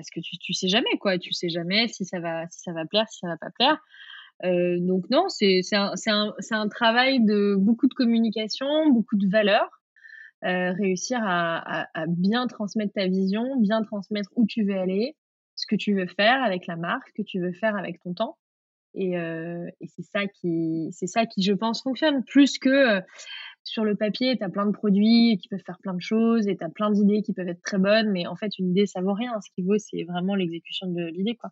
parce que tu, tu sais jamais quoi, tu sais jamais si ça va, si ça va plaire, si ça va pas plaire. Euh, donc non, c'est un, un, un, travail de beaucoup de communication, beaucoup de valeur. Euh, réussir à, bien transmettre ta vision, bien transmettre où tu veux aller, ce que tu veux faire avec la marque, ce que tu veux faire avec ton temps. Et, euh, et c'est ça qui, c'est ça qui, je pense, fonctionne plus que euh, sur le papier, tu as plein de produits qui peuvent faire plein de choses et tu as plein d'idées qui peuvent être très bonnes, mais en fait, une idée, ça vaut rien. Ce qui vaut, c'est vraiment l'exécution de l'idée, quoi.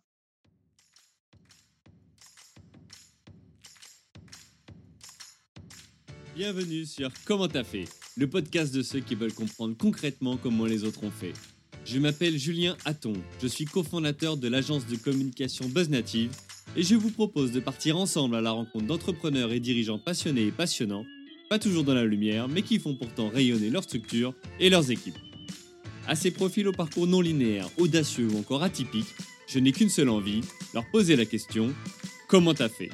Bienvenue sur Comment t'as fait, le podcast de ceux qui veulent comprendre concrètement comment les autres ont fait. Je m'appelle Julien Hatton, je suis cofondateur de l'agence de communication BuzzNative et je vous propose de partir ensemble à la rencontre d'entrepreneurs et dirigeants passionnés et passionnants, pas toujours dans la lumière, mais qui font pourtant rayonner leur structure et leurs équipes. À ces profils au parcours non linéaire, audacieux ou encore atypiques, je n'ai qu'une seule envie, leur poser la question comment t'as fait?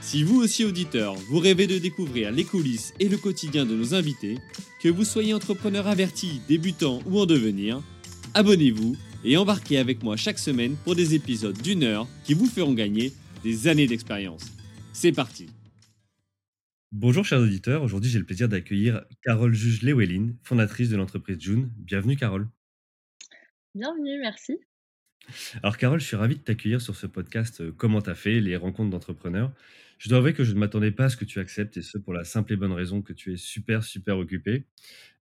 Si vous aussi auditeur, vous rêvez de découvrir les coulisses et le quotidien de nos invités, que vous soyez entrepreneur averti, débutant ou en devenir, abonnez-vous et embarquez avec moi chaque semaine pour des épisodes d'une heure qui vous feront gagner des années d'expérience. C'est parti Bonjour chers auditeurs, aujourd'hui j'ai le plaisir d'accueillir Carole Juge-Lewellyn, fondatrice de l'entreprise June. Bienvenue Carole. Bienvenue, merci. Alors Carole, je suis ravi de t'accueillir sur ce podcast euh, Comment t'as fait, les rencontres d'entrepreneurs. Je dois avouer que je ne m'attendais pas à ce que tu acceptes, et ce pour la simple et bonne raison que tu es super, super occupé.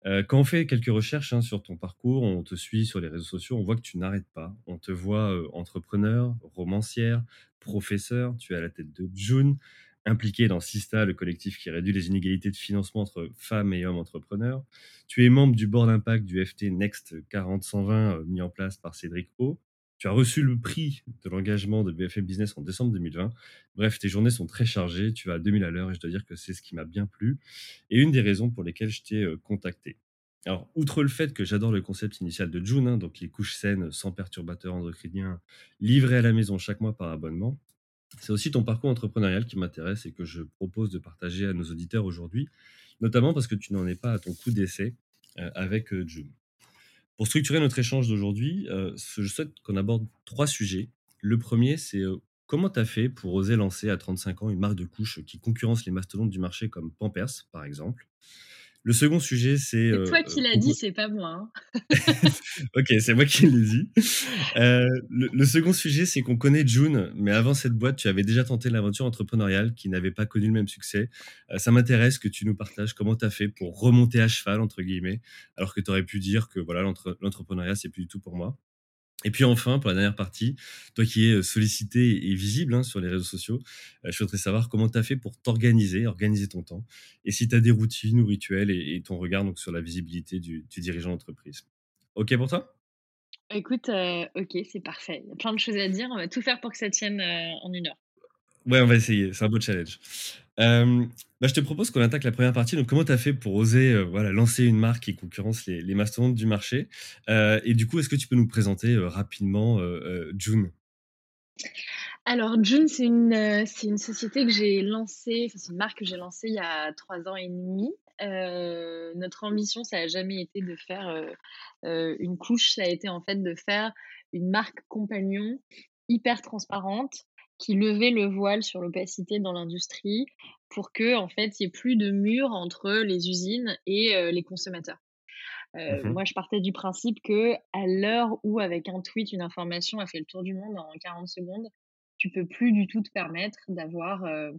Euh, quand on fait quelques recherches hein, sur ton parcours, on te suit sur les réseaux sociaux, on voit que tu n'arrêtes pas. On te voit euh, entrepreneur, romancière, professeur, tu es à la tête de June, impliqué dans Sista, le collectif qui réduit les inégalités de financement entre femmes et hommes entrepreneurs. Tu es membre du board impact du FT Next 40-120 mis en place par Cédric O. Tu as reçu le prix de l'engagement de BFM Business en décembre 2020. Bref, tes journées sont très chargées, tu vas à 2000 à l'heure et je dois dire que c'est ce qui m'a bien plu et une des raisons pour lesquelles je t'ai euh, contacté. Alors, outre le fait que j'adore le concept initial de June, hein, donc les couches saines sans perturbateurs endocriniens livrées à la maison chaque mois par abonnement, c'est aussi ton parcours entrepreneurial qui m'intéresse et que je propose de partager à nos auditeurs aujourd'hui, notamment parce que tu n'en es pas à ton coup d'essai euh, avec euh, June. Pour structurer notre échange d'aujourd'hui, euh, je souhaite qu'on aborde trois sujets. Le premier, c'est comment tu as fait pour oser lancer à 35 ans une marque de couches qui concurrence les mastodontes du marché comme Pampers, par exemple? Le second sujet, c'est. C'est toi euh, qui l'as dit, c'est pas moi. Hein. ok, c'est moi qui l'ai dit. Euh, le, second sujet, c'est qu'on connaît June, mais avant cette boîte, tu avais déjà tenté l'aventure entrepreneuriale qui n'avait pas connu le même succès. Euh, ça m'intéresse que tu nous partages comment tu as fait pour remonter à cheval, entre guillemets, alors que tu aurais pu dire que voilà l'entrepreneuriat, c'est plus du tout pour moi. Et puis enfin, pour la dernière partie, toi qui es euh, sollicité et visible hein, sur les réseaux sociaux, euh, je voudrais savoir comment tu as fait pour t'organiser, organiser ton temps, et si tu as des routines ou rituels et, ton regard donc, sur la visibilité du, dirigeant d'entreprise. OK pour toi? Écoute, euh, OK, c'est parfait. Il y a plein de choses à dire. On va tout faire pour que ça tienne en une heure. Ouais, on va essayer. C'est un beau challenge. Euh, bah, je te propose qu'on attaque la première partie. Donc, comment tu as fait pour oser euh, voilà, lancer une marque qui concurrence les, les mastodontes du marché euh, Et du coup, est-ce que tu peux nous présenter rapidement June? Alors, June, c'est une, c'est une société que j'ai lancée, c'est une marque que j'ai lancée il y a trois ans et demi. notre ambition, ça n'a jamais été de faire une couche, ça a été en fait de faire une marque compagnon hyper transparente qui levait le voile sur l'opacité dans l'industrie pour que en fait il n'y ait plus de mur entre les usines et euh, les consommateurs. Euh, mmh moi, je partais du principe que à l'heure où avec un tweet une information a fait le tour du monde en 40 secondes, tu peux plus du tout te permettre d'avoir euh,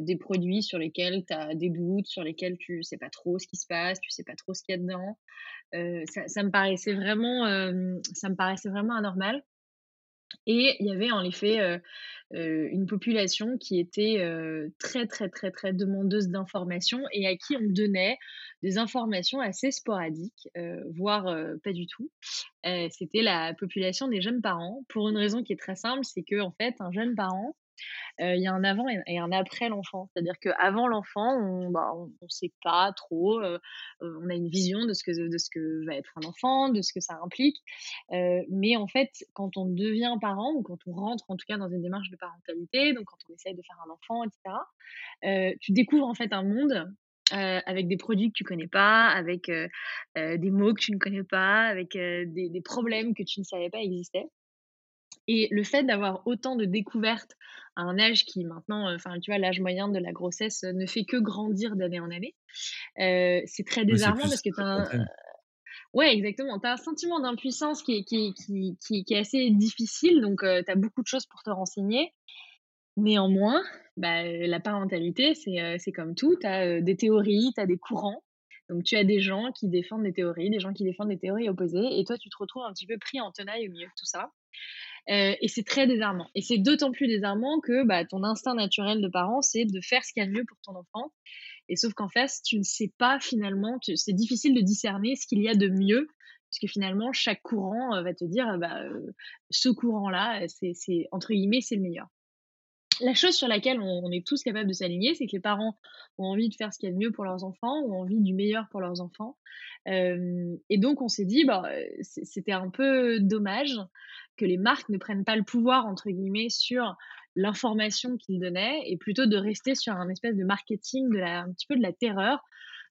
des produits sur lesquels tu as des doutes, sur lesquels tu sais pas trop ce qui se passe, tu sais pas trop ce qu'il y a dedans. Ça, ça, me paraissait vraiment, ça me paraissait vraiment anormal. Et il y avait en effet euh, euh, une population qui était euh, très, très, très, très demandeuse d'informations et à qui on donnait des informations assez sporadiques, voire pas du tout. C'était la population des jeunes parents, pour une raison qui est très simple, c'est que en fait, un jeune parent, il y a un avant et un après l'enfant. C'est-à-dire qu'avant l'enfant, on bah, ne sait pas trop, on a une vision de ce, que, va être un enfant, de ce que ça implique. mais en fait, quand on devient parent, ou quand on rentre en tout cas dans une démarche de parentalité, donc quand on essaye de faire un enfant, etc., tu découvres en fait un monde avec des produits que tu connais pas, avec, des mots que tu ne connais pas, avec, des des problèmes que tu ne savais pas existaient. Et le fait d'avoir autant de découvertes à un âge qui maintenant, enfin, tu vois, l'âge moyen de la grossesse, ne fait que grandir d'année en année, c'est très désarmant parce que tu as un ouais, exactement, tu as un sentiment d'impuissance qui est qui qui qui qui est assez difficile, donc heu, tu as beaucoup de choses pour te renseigner. Néanmoins, bah, la parentalité, c'est, c'est comme tout, tu as, des théories, tu as des courants. Donc tu as des gens qui défendent des théories, des gens qui défendent des théories opposées et toi, tu te retrouves un petit peu pris en tenaille au milieu de tout ça. Heu et c'est très désarmant et c'est d'autant plus désarmant que, bah, ton instinct naturel de parent, c'est de faire ce qu'il y a de mieux pour ton enfant et sauf qu'en face, tu ne sais pas finalement, c'est difficile de discerner ce qu'il y a de mieux puisque finalement chaque courant, heu, va te dire, bah, heu, ce courant-là, c'est entre guillemets «c'est le meilleur». La chose sur laquelle on on est tous capables de s'aligner, c'est que les parents ont envie de faire ce qu'il y a de mieux pour leurs enfants, ont envie du meilleur pour leurs enfants. Hem et donc on s'est dit, bah, c'était un peu dommage que les marques ne prennent pas «le pouvoir» entre guillemets sur l'information qu'ils donnaient et plutôt de rester sur un espèce de marketing de la un petit peu de la terreur.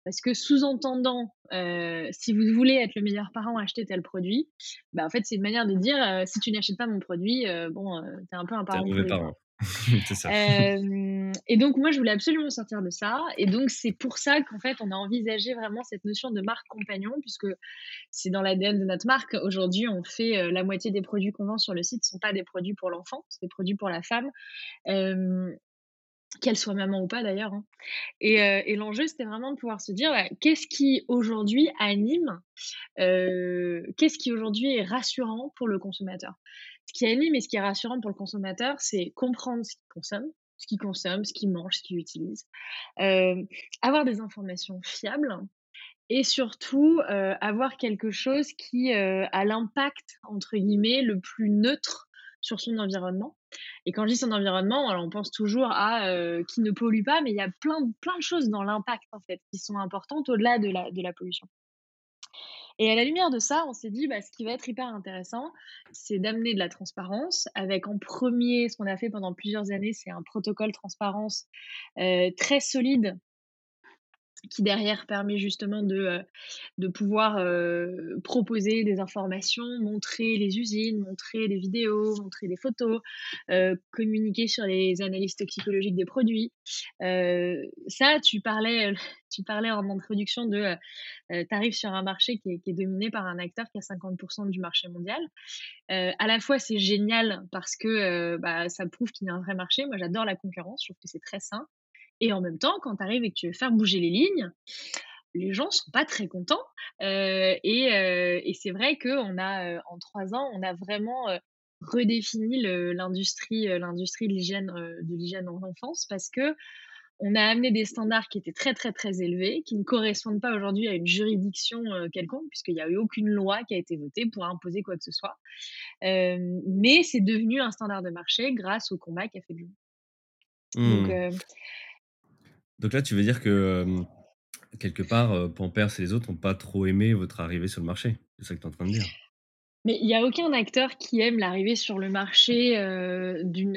Parce que sous-entendant, heu, si vous voulez être le meilleur parent, achetez tel produit. Bah, en fait, c'est une manière de dire, heu: «Si tu n'achètes pas mon produit, bon, heu, tu es un peu un es un parent mauvais pourri, quoi». parent. Hem et donc moi, je voulais absolument sortir de ça et donc c'est pour ça qu'en fait, on a envisagé vraiment cette notion de marque compagnon puisque c'est dans l'ADN de notre marque. Aujourd'hui, on fait, heu, la moitié des produits qu'on vend sur le site sont pas des produits pour l'enfant, c'est des produits pour la femme, hem, qu'elle soit maman ou pas d'ailleurs, hein et l'enjeu, c'était vraiment de pouvoir se dire: «Bah, qu'est-ce qui aujourd'hui anime, qu'est-ce qui aujourd'hui est rassurant pour le consommateur?» Ce qui anime et ce qui est rassurant pour le consommateur, c'est comprendre ce qu'il consomme, ce qu'il consomme, ce qu'il mange, ce qu'il utilise, hem, avoir des informations fiables et surtout, heu, avoir quelque chose qui, heu, a «l'impact» entre guillemets le plus neutre sur son environnement et quand je dis son environnement, on pense toujours à, qui ne pollue pas, mais il y a plein de choses dans l'impact en fait, qui sont importantes au-delà de la pollution. Et à la lumière de ça, on s'est dit, bah, ce qui va être hyper intéressant, c'est d'amener de la transparence avec en premier, ce qu'on a fait pendant plusieurs années, c'est un protocole transparence, heu, très solide qui derrière permet justement de, heu, de pouvoir, heu, proposer des informations, montrer les usines, montrer des vidéos, montrer des photos, heu, communiquer sur les analyses toxicologiques des produits. Ça, tu parlais, tu parlais en introduction de, tu arrives sur un marché qui est dominé par un acteur qui a 50% du marché mondial. À la fois, c'est génial parce que, bah, ça prouve qu'il y a un vrai marché. Moi, j'adore la concurrence, je trouve que c'est très sain et en même temps, quand tu arrives et que tu veux faire bouger les lignes, les gens sont pas très contents, heu et heu et c'est vrai qu'on a, heu, en 3 ans, on a vraiment, redéfini le l'industrie, l'industrie de l'hygiène, de l'hygiène en enfance parce qu'on a amené des standards qui étaient très, très, très élevés, qui ne correspondent pas aujourd'hui à une juridiction, quelconque puisqu'il y a eu aucune loi qui a été votée pour imposer quoi que ce soit. Mais c'est devenu un standard de marché grâce au combat qu'a fait. Donc Mmh. Donc là, tu veux dire que, quelque part, Pampers et les autres ont pas trop aimé votre arrivée sur le marché? C'est ça que tu es en train de dire? Mais il y a aucun acteur qui aime l'arrivée sur le marché, heu, d'une,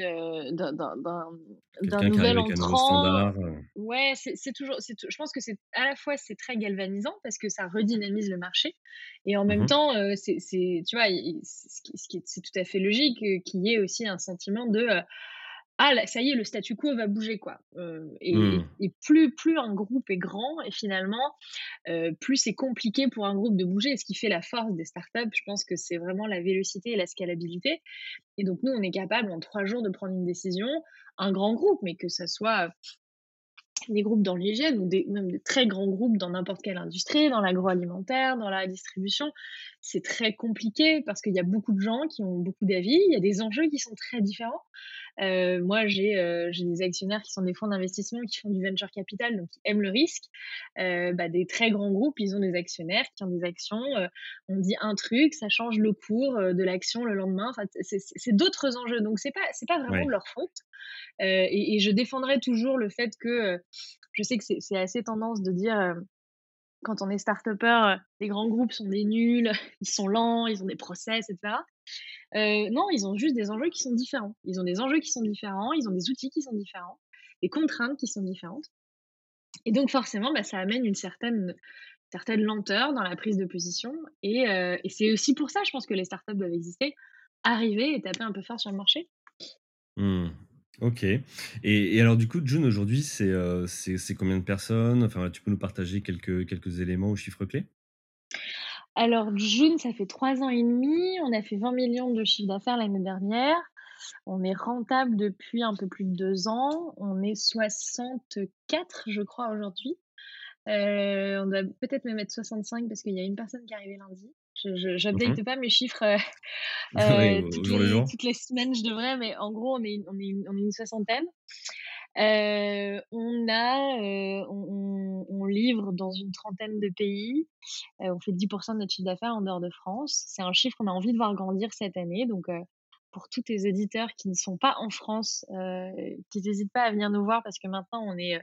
d'un d'un nouvel un entrant. heu Ouais, c'est c'est toujours c'est tou je pense que c'est à la fois c'est très galvanisant parce que ça redynamise le marché et en mmh même mh. temps, c'est c'est tu vois, i i ce qui ce qui est c'est tout à fait logique, qu'il y ait aussi un sentiment de, «Ah là, ça y est, le statu quo va bouger, quoi». Heu et Mmh. et plus plus un groupe est grand et finalement, heu, plus c'est compliqué pour un groupe de bouger et ce qui fait la force des startups, je pense que c'est vraiment la vélocité et la scalabilité et donc nous, on est capable en 3 jours de prendre une décision. Un grand groupe, mais que ça soit, des groupes dans l'hygiène ou des même des très grands groupes dans n'importe quelle industrie, dans l'agroalimentaire, dans la distribution. C'est très compliqué parce qu'il y a beaucoup de gens qui ont beaucoup d'avis, il y a des enjeux qui sont très différents. Heu, moi, j'ai, j'ai des actionnaires qui sont des fonds d'investissement qui font du venture capital, donc qui aiment le risque. Heu, bah, des très grands groupes, ils ont des actionnaires qui ont des actions, heu, on dit un truc, ça change le cours, de l'action le lendemain. Enfin, c'est d'autres enjeux, donc c'est pas pas vraiment Ouais. leur faute. Heu et je défendrai toujours le fait que, heu, je sais que c'est assez tendance de dire, heu, quand on est heu, les grands groupes sont des nuls, ils sont lents, ils ont des process et cetera. Heu, non, ils ont juste des enjeux qui sont différents. Ils ont des enjeux qui sont différents, ils ont des outils qui sont différents, des contraintes qui sont différentes Et donc forcément, bah, ça amène une certaine lenteur dans la prise de position et c'est aussi pour ça, je pense que les startups doivent exister, arriver et taper un peu fort sur le marché. Mmh. OK et alors du coup, June aujourd'hui, c'est, heu, c'est combien de personnes? Enfin, tu peux nous partager quelques éléments ou chiffres clés? Alors June, ça fait 3 ans et demi, on a fait 20 millions de chiffre d'affaires l'année dernière. On est rentable depuis un peu plus de 2 ans. On est 64, je crois, aujourd'hui. Heu, on doit peut-être même être 65 parce qu'il y a une personne qui est arrivée lundi. Je Mmh j'update pas mes chiffres, Oui, au au toutes les jour. toutes les semaines, je devrais, mais en gros, on est une on est une on est une soixantaine. On a, on livre dans une trentaine de pays. Heu, on fait 10% de notre chiffre d'affaires en dehors de France. C'est un chiffre qu'on a envie de voir grandir cette année, donc pour tous tes auditeurs qui ne sont pas en France, heu, qu'ils hésitent pas à venir nous voir parce que maintenant on est,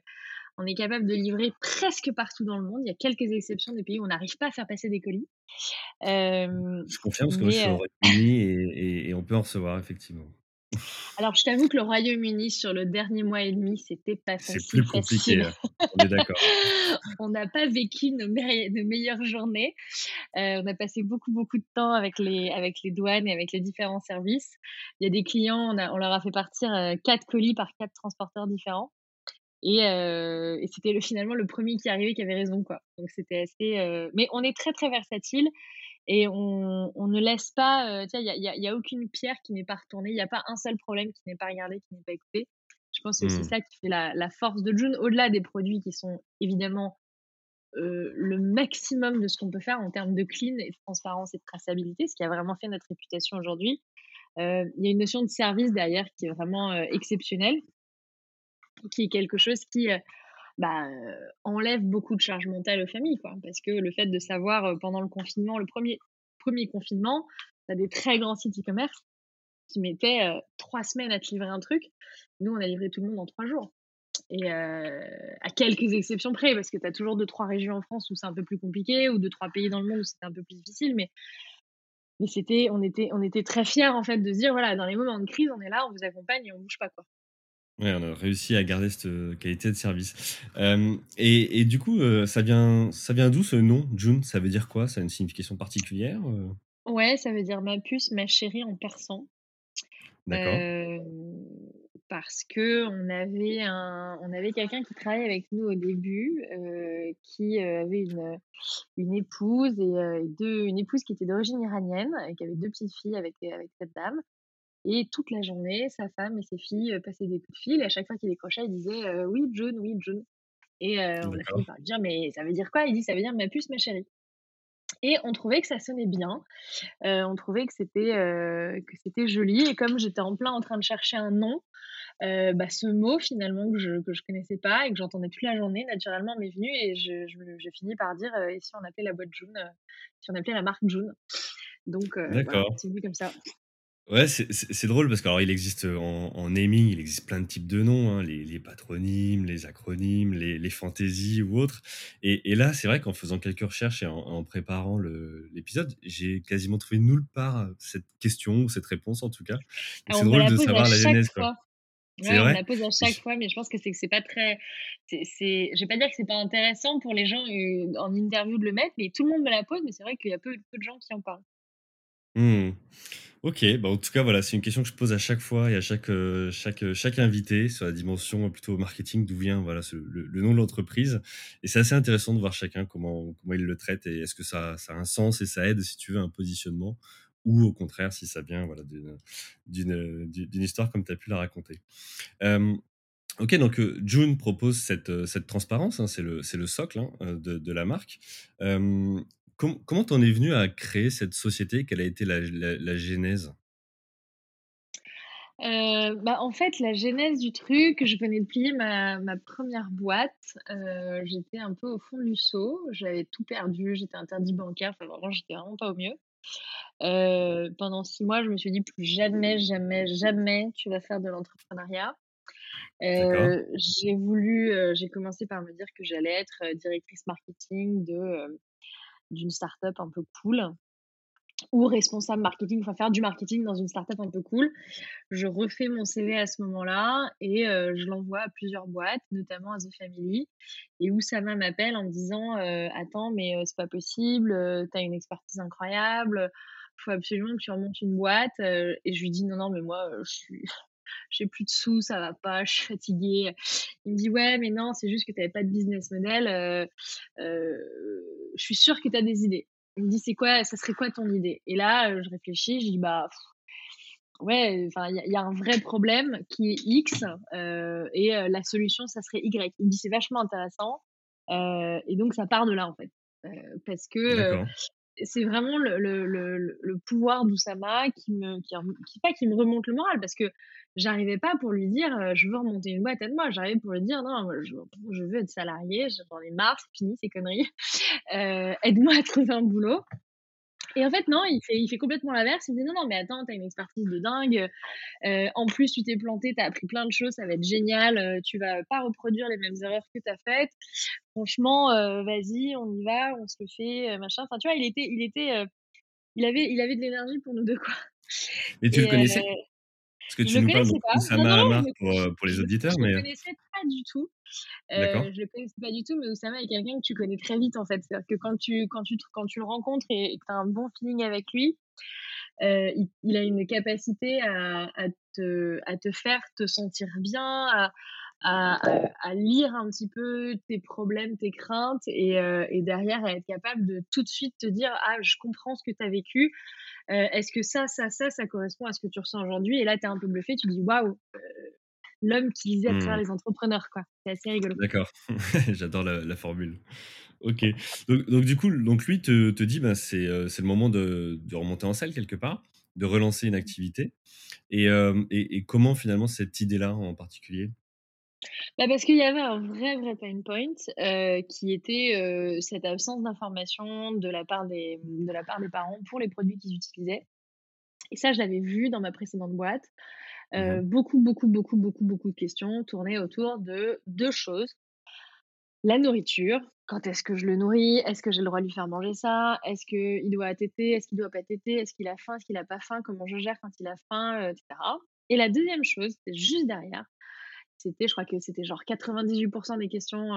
on est capable de livrer presque partout dans le monde. Il y a quelques exceptions des pays où on n'arrive pas à faire passer des colis. Hem, Je confirme parce que moi je suis au heu, Royaume-Uni et et et on peut en recevoir effectivement. alors je t'avoue que le Royaume-Uni sur le dernier mois et demi, c'était pas C'est facile, plus compliqué, heu, on est d'accord. On n'a pas vécu nos meilleures journées. Heu, on a passé beaucoup, beaucoup de temps avec les avec les douanes et avec les différents services. Il y a des clients, on a on leur a fait partir, 4 colis par 4 transporteurs différents et c'était le finalement le premier qui arrivait qui avait raison, quoi. Donc c'était assez, mais on est très, très versatile et on on ne laisse pas, sais, il y a y a y a aucune pierre qui n'est pas retournée. Il y a pas un seul problème qui n'est pas regardé, qui n'est pas écouté. Je pense que c'est Mmh. ça qui fait la la force de June, au-delà des produits qui sont évidemment le maximum de ce qu'on peut faire en termes de clean et de transparence et de traçabilité, ce qui a vraiment fait notre réputation aujourd'hui. Il y a une notion de service derrière qui est vraiment, exceptionnelle, qui est quelque chose qui, heu, bah, heu, enlève beaucoup de charge mentale aux familles, quoi. Parce que le fait de savoir, heu, pendant le confinement, le premier confinement, tu as des très grands sites e-commerce qui mettaient, 3 semaines à te livrer un truc. Nous, on a livré tout le monde en 3 jours et à quelques exceptions près, parce que tu as toujours deux trois régions en France où c'est un peu plus compliqué ou deux trois pays dans le monde où c'était un peu plus difficile, mais mais c'était on était on était très fiers, en fait, de se dire: «Voilà, dans les moments de crise, on est là, on vous accompagne et on bouge pas, quoi». Ouais, on a réussi à garder cette, heu, qualité de service. Hem et et du coup, heu, ça vient ça vient d'où ce nom, June? Ça veut dire quoi? Ça a une signification particulière? Ouais, ça veut dire ma puce, ma chérie en persan. D'accord, parce qu'on avait un on avait quelqu'un qui travaillait avec nous au début, qui, avait une, une épouse et 2 une épouse qui était d'origine iranienne et qui avait 2 petites filles avec, avec cette dame et toute la journée, sa femme et ses filles, heu, passaient des coups de fil et à chaque fois qu'il décrochait, il disait, heu: «Oui, June, oui, June» et heu, on a fini par lui dire: «Mais ça veut dire quoi?» il dit: «Ça veut dire ma puce, ma chérie» et on trouvait que ça sonnait bien, on trouvait que c'était, que c'était joli et comme j'étais en plein en train de chercher un nom, bah, ce mot finalement que je que je connaissais pas et que j'entendais toute la journée, naturellement m'est venu et je je me j'ai fini par dire, «Et si on appelait la boîte June, si on appelait la marque June?» donc voilà, D'accord. c'est venu comme ça. Ouais, c'est c'est c'est drôle parce qu'alors il existe, en en naming, il existe plein de types de noms, hein, les les patronymes, les acronymes, les les fantaisies ou autres et et là, c'est vrai qu'en faisant quelques recherches et en en préparant le l'épisode, j'ai quasiment trouvé nulle part, cette question ou cette réponse en tout cas. Donc Ah, c'est on me drôle la de pose à savoir la chaque genèse, quoi. fois. C'est Ouais, on me vrai? la pose à chaque fois, mais je pense que c'est que c'est pas très c'est c'est je vais pas dire que c'est pas intéressant pour les gens, heu, en interview de le mettre, mais tout le monde me la pose, mais c'est vrai qu'il y a peu peu de gens qui en parlent. Mmh. OK, bah, en tout cas, voilà, c'est une question que je pose à chaque fois et à chaque, heu, chaque, heu, chaque invité sur la dimension, heu, plutôt marketing, d'où vient, voilà, le nom de l'entreprise et c'est assez intéressant de voir chacun comment comment il le traite et est-ce que ça a un sens et ça aide, si tu veux, un positionnement ou au contraire, si ça vient, voilà, d'une, d'une, d'u d'une histoire comme tu as pu la raconter. OK, donc June propose cette, cette transparence, hein, c'est le le socle, hein, de la marque. Com comment tu en es venu à créer cette société? Quelle a été la la la genèse? Heu, bah, en fait, la genèse du truc, je venais de plier ma ma 1 boîte, heu, j'étais un peu au fond du seau, j'avais tout perdu, j'étais interdit bancaire, enfin vraiment, j'étais vraiment pas au mieux. Heu, pendant 6 mois, je me suis dit: «Plus jamais, jamais, jamais tu vas faire de l'entrepreneuriat». J'ai voulu, j'ai commencé par me dire que j'allais être, directrice marketing de, d'une start-up un peu cool ou responsable marketing, enfin faire du marketing dans une startup un peu cool. Je refais mon CV à ce moment-là et euh, je l'envoie à plusieurs boîtes, notamment à The Family. Et Oussama m'appelle en me disant euh, Attends, mais euh, c'est pas possible, tu as une expertise incroyable, faut absolument que tu remontes une boîte. et je lui dis Non, non, mais moi, je suis. J'ai plus de sous, ça va pas, je suis fatiguée. Il me dit Ouais, mais non, c'est juste que tu n'avais pas de business model. je suis sûre que tu as des idées. Il me dit c'est quoi, ça serait quoi ton idée? Et là, euh, je réfléchis, je dis bah ouais, il y, a un vrai problème qui est X euh, et euh, la solution ça serait Y. Il me dit c'est vachement intéressant et donc ça part de là en fait parce que c'est vraiment le, le, pouvoir d'Oussama qui me qui, me remonte le moral parce que j'arrivais pas pour lui dire je veux remonter une boîte à moi. J'arrivais pour lui dire non je, veux être salarié j'en ai marre c'est fini ces conneries. Aide-moi à trouver un boulot et en fait, non, il fait, il fait complètement l'inverse. Il me dit non, non, mais attends, t'as une expertise de dingue. Euh, en plus, tu t'es planté, t'as appris plein de choses, ça va être génial. Euh, tu vas pas reproduire les mêmes erreurs que t'as faites. Franchement, euh, vas-y, on y va, on se le fait, machin. Enfin, tu vois, il était, il était, il avait, il avait de l'énergie pour nous deux, quoi. Et tu le connaissais? Parce que tu nous parles de Oussama Hamar pour, pour les auditeurs, je, mais. Je le connaissais pas du tout. Euh, je le connaissais pas du tout, mais Oussama est quelqu'un que tu connais très vite en fait. C'est-à-dire que quand tu, quand tu, quand tu le rencontres et, que tu as un bon feeling avec lui, euh, il, a une capacité à, à, te, à te faire te sentir bien, à, à, à, lire un petit peu tes problèmes, tes craintes, et, euh, et, derrière à être capable de tout de suite te dire Ah, je comprends ce que tu as vécu. Euh, est-ce que ça, ça, ça, ça correspond à ce que tu ressens aujourd'hui? Et là, tu es un peu bluffé, tu dis Waouh, l'homme qui lisait à travers mmh. les entrepreneurs, quoi. C'est assez rigolo. D'accord, j'adore la, formule. Ok, donc, donc, du coup, donc lui te, te dit, bah, c'est le moment de, de, remonter en salle quelque part, de relancer une activité. Et, et, et comment finalement cette idée-là en particulier? Bah parce qu'il y avait un vrai, vrai pain point euh, qui était euh, cette absence d'information de, la part des, de la part des parents pour les produits qu'ils utilisaient. Et ça, je l'avais vu dans ma précédente boîte. Euh, mmh beaucoup, beaucoup, beaucoup, beaucoup, beaucoup de questions tournaient autour de deux choses. La nourriture, quand est-ce que je le nourris? Est-ce que j'ai le droit de lui faire manger ça? Est-ce qu'il doit téter Est-ce qu'il doit pas téter Est-ce qu'il a faim? Est-ce qu'il n'a pas faim? Comment je gère quand il a faim? Etc. Et la deuxième chose, c'est juste derrière, c'était, je crois que c'était genre 98% des questions,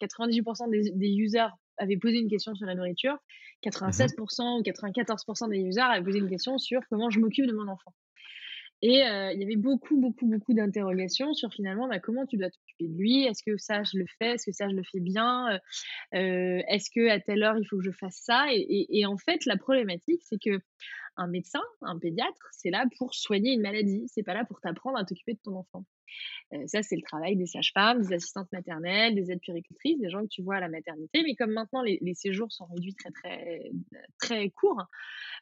98% des, des, users avaient posé une question sur la nourriture, 96% mmh ou 94% des users avaient posé une question sur comment je m'occupe de mon enfant. Et il y avait beaucoup, beaucoup, beaucoup d'interrogations sur finalement bah, comment tu dois t'occuper de lui? Est-ce que ça, je le fais? Est-ce que ça, je le fais bien? Est-ce que à telle heure, il faut que je fasse ça? Et, et, en fait, la problématique, c'est que un médecin, un pédiatre, c'est là pour soigner une maladie. C'est pas là pour t'apprendre à t'occuper de ton enfant. Euh, ça, c'est le travail des sages-femmes, des assistantes maternelles, des aides puricultrices, des gens que tu vois à la maternité. Mais comme maintenant les, séjours sont réduits très très très courts,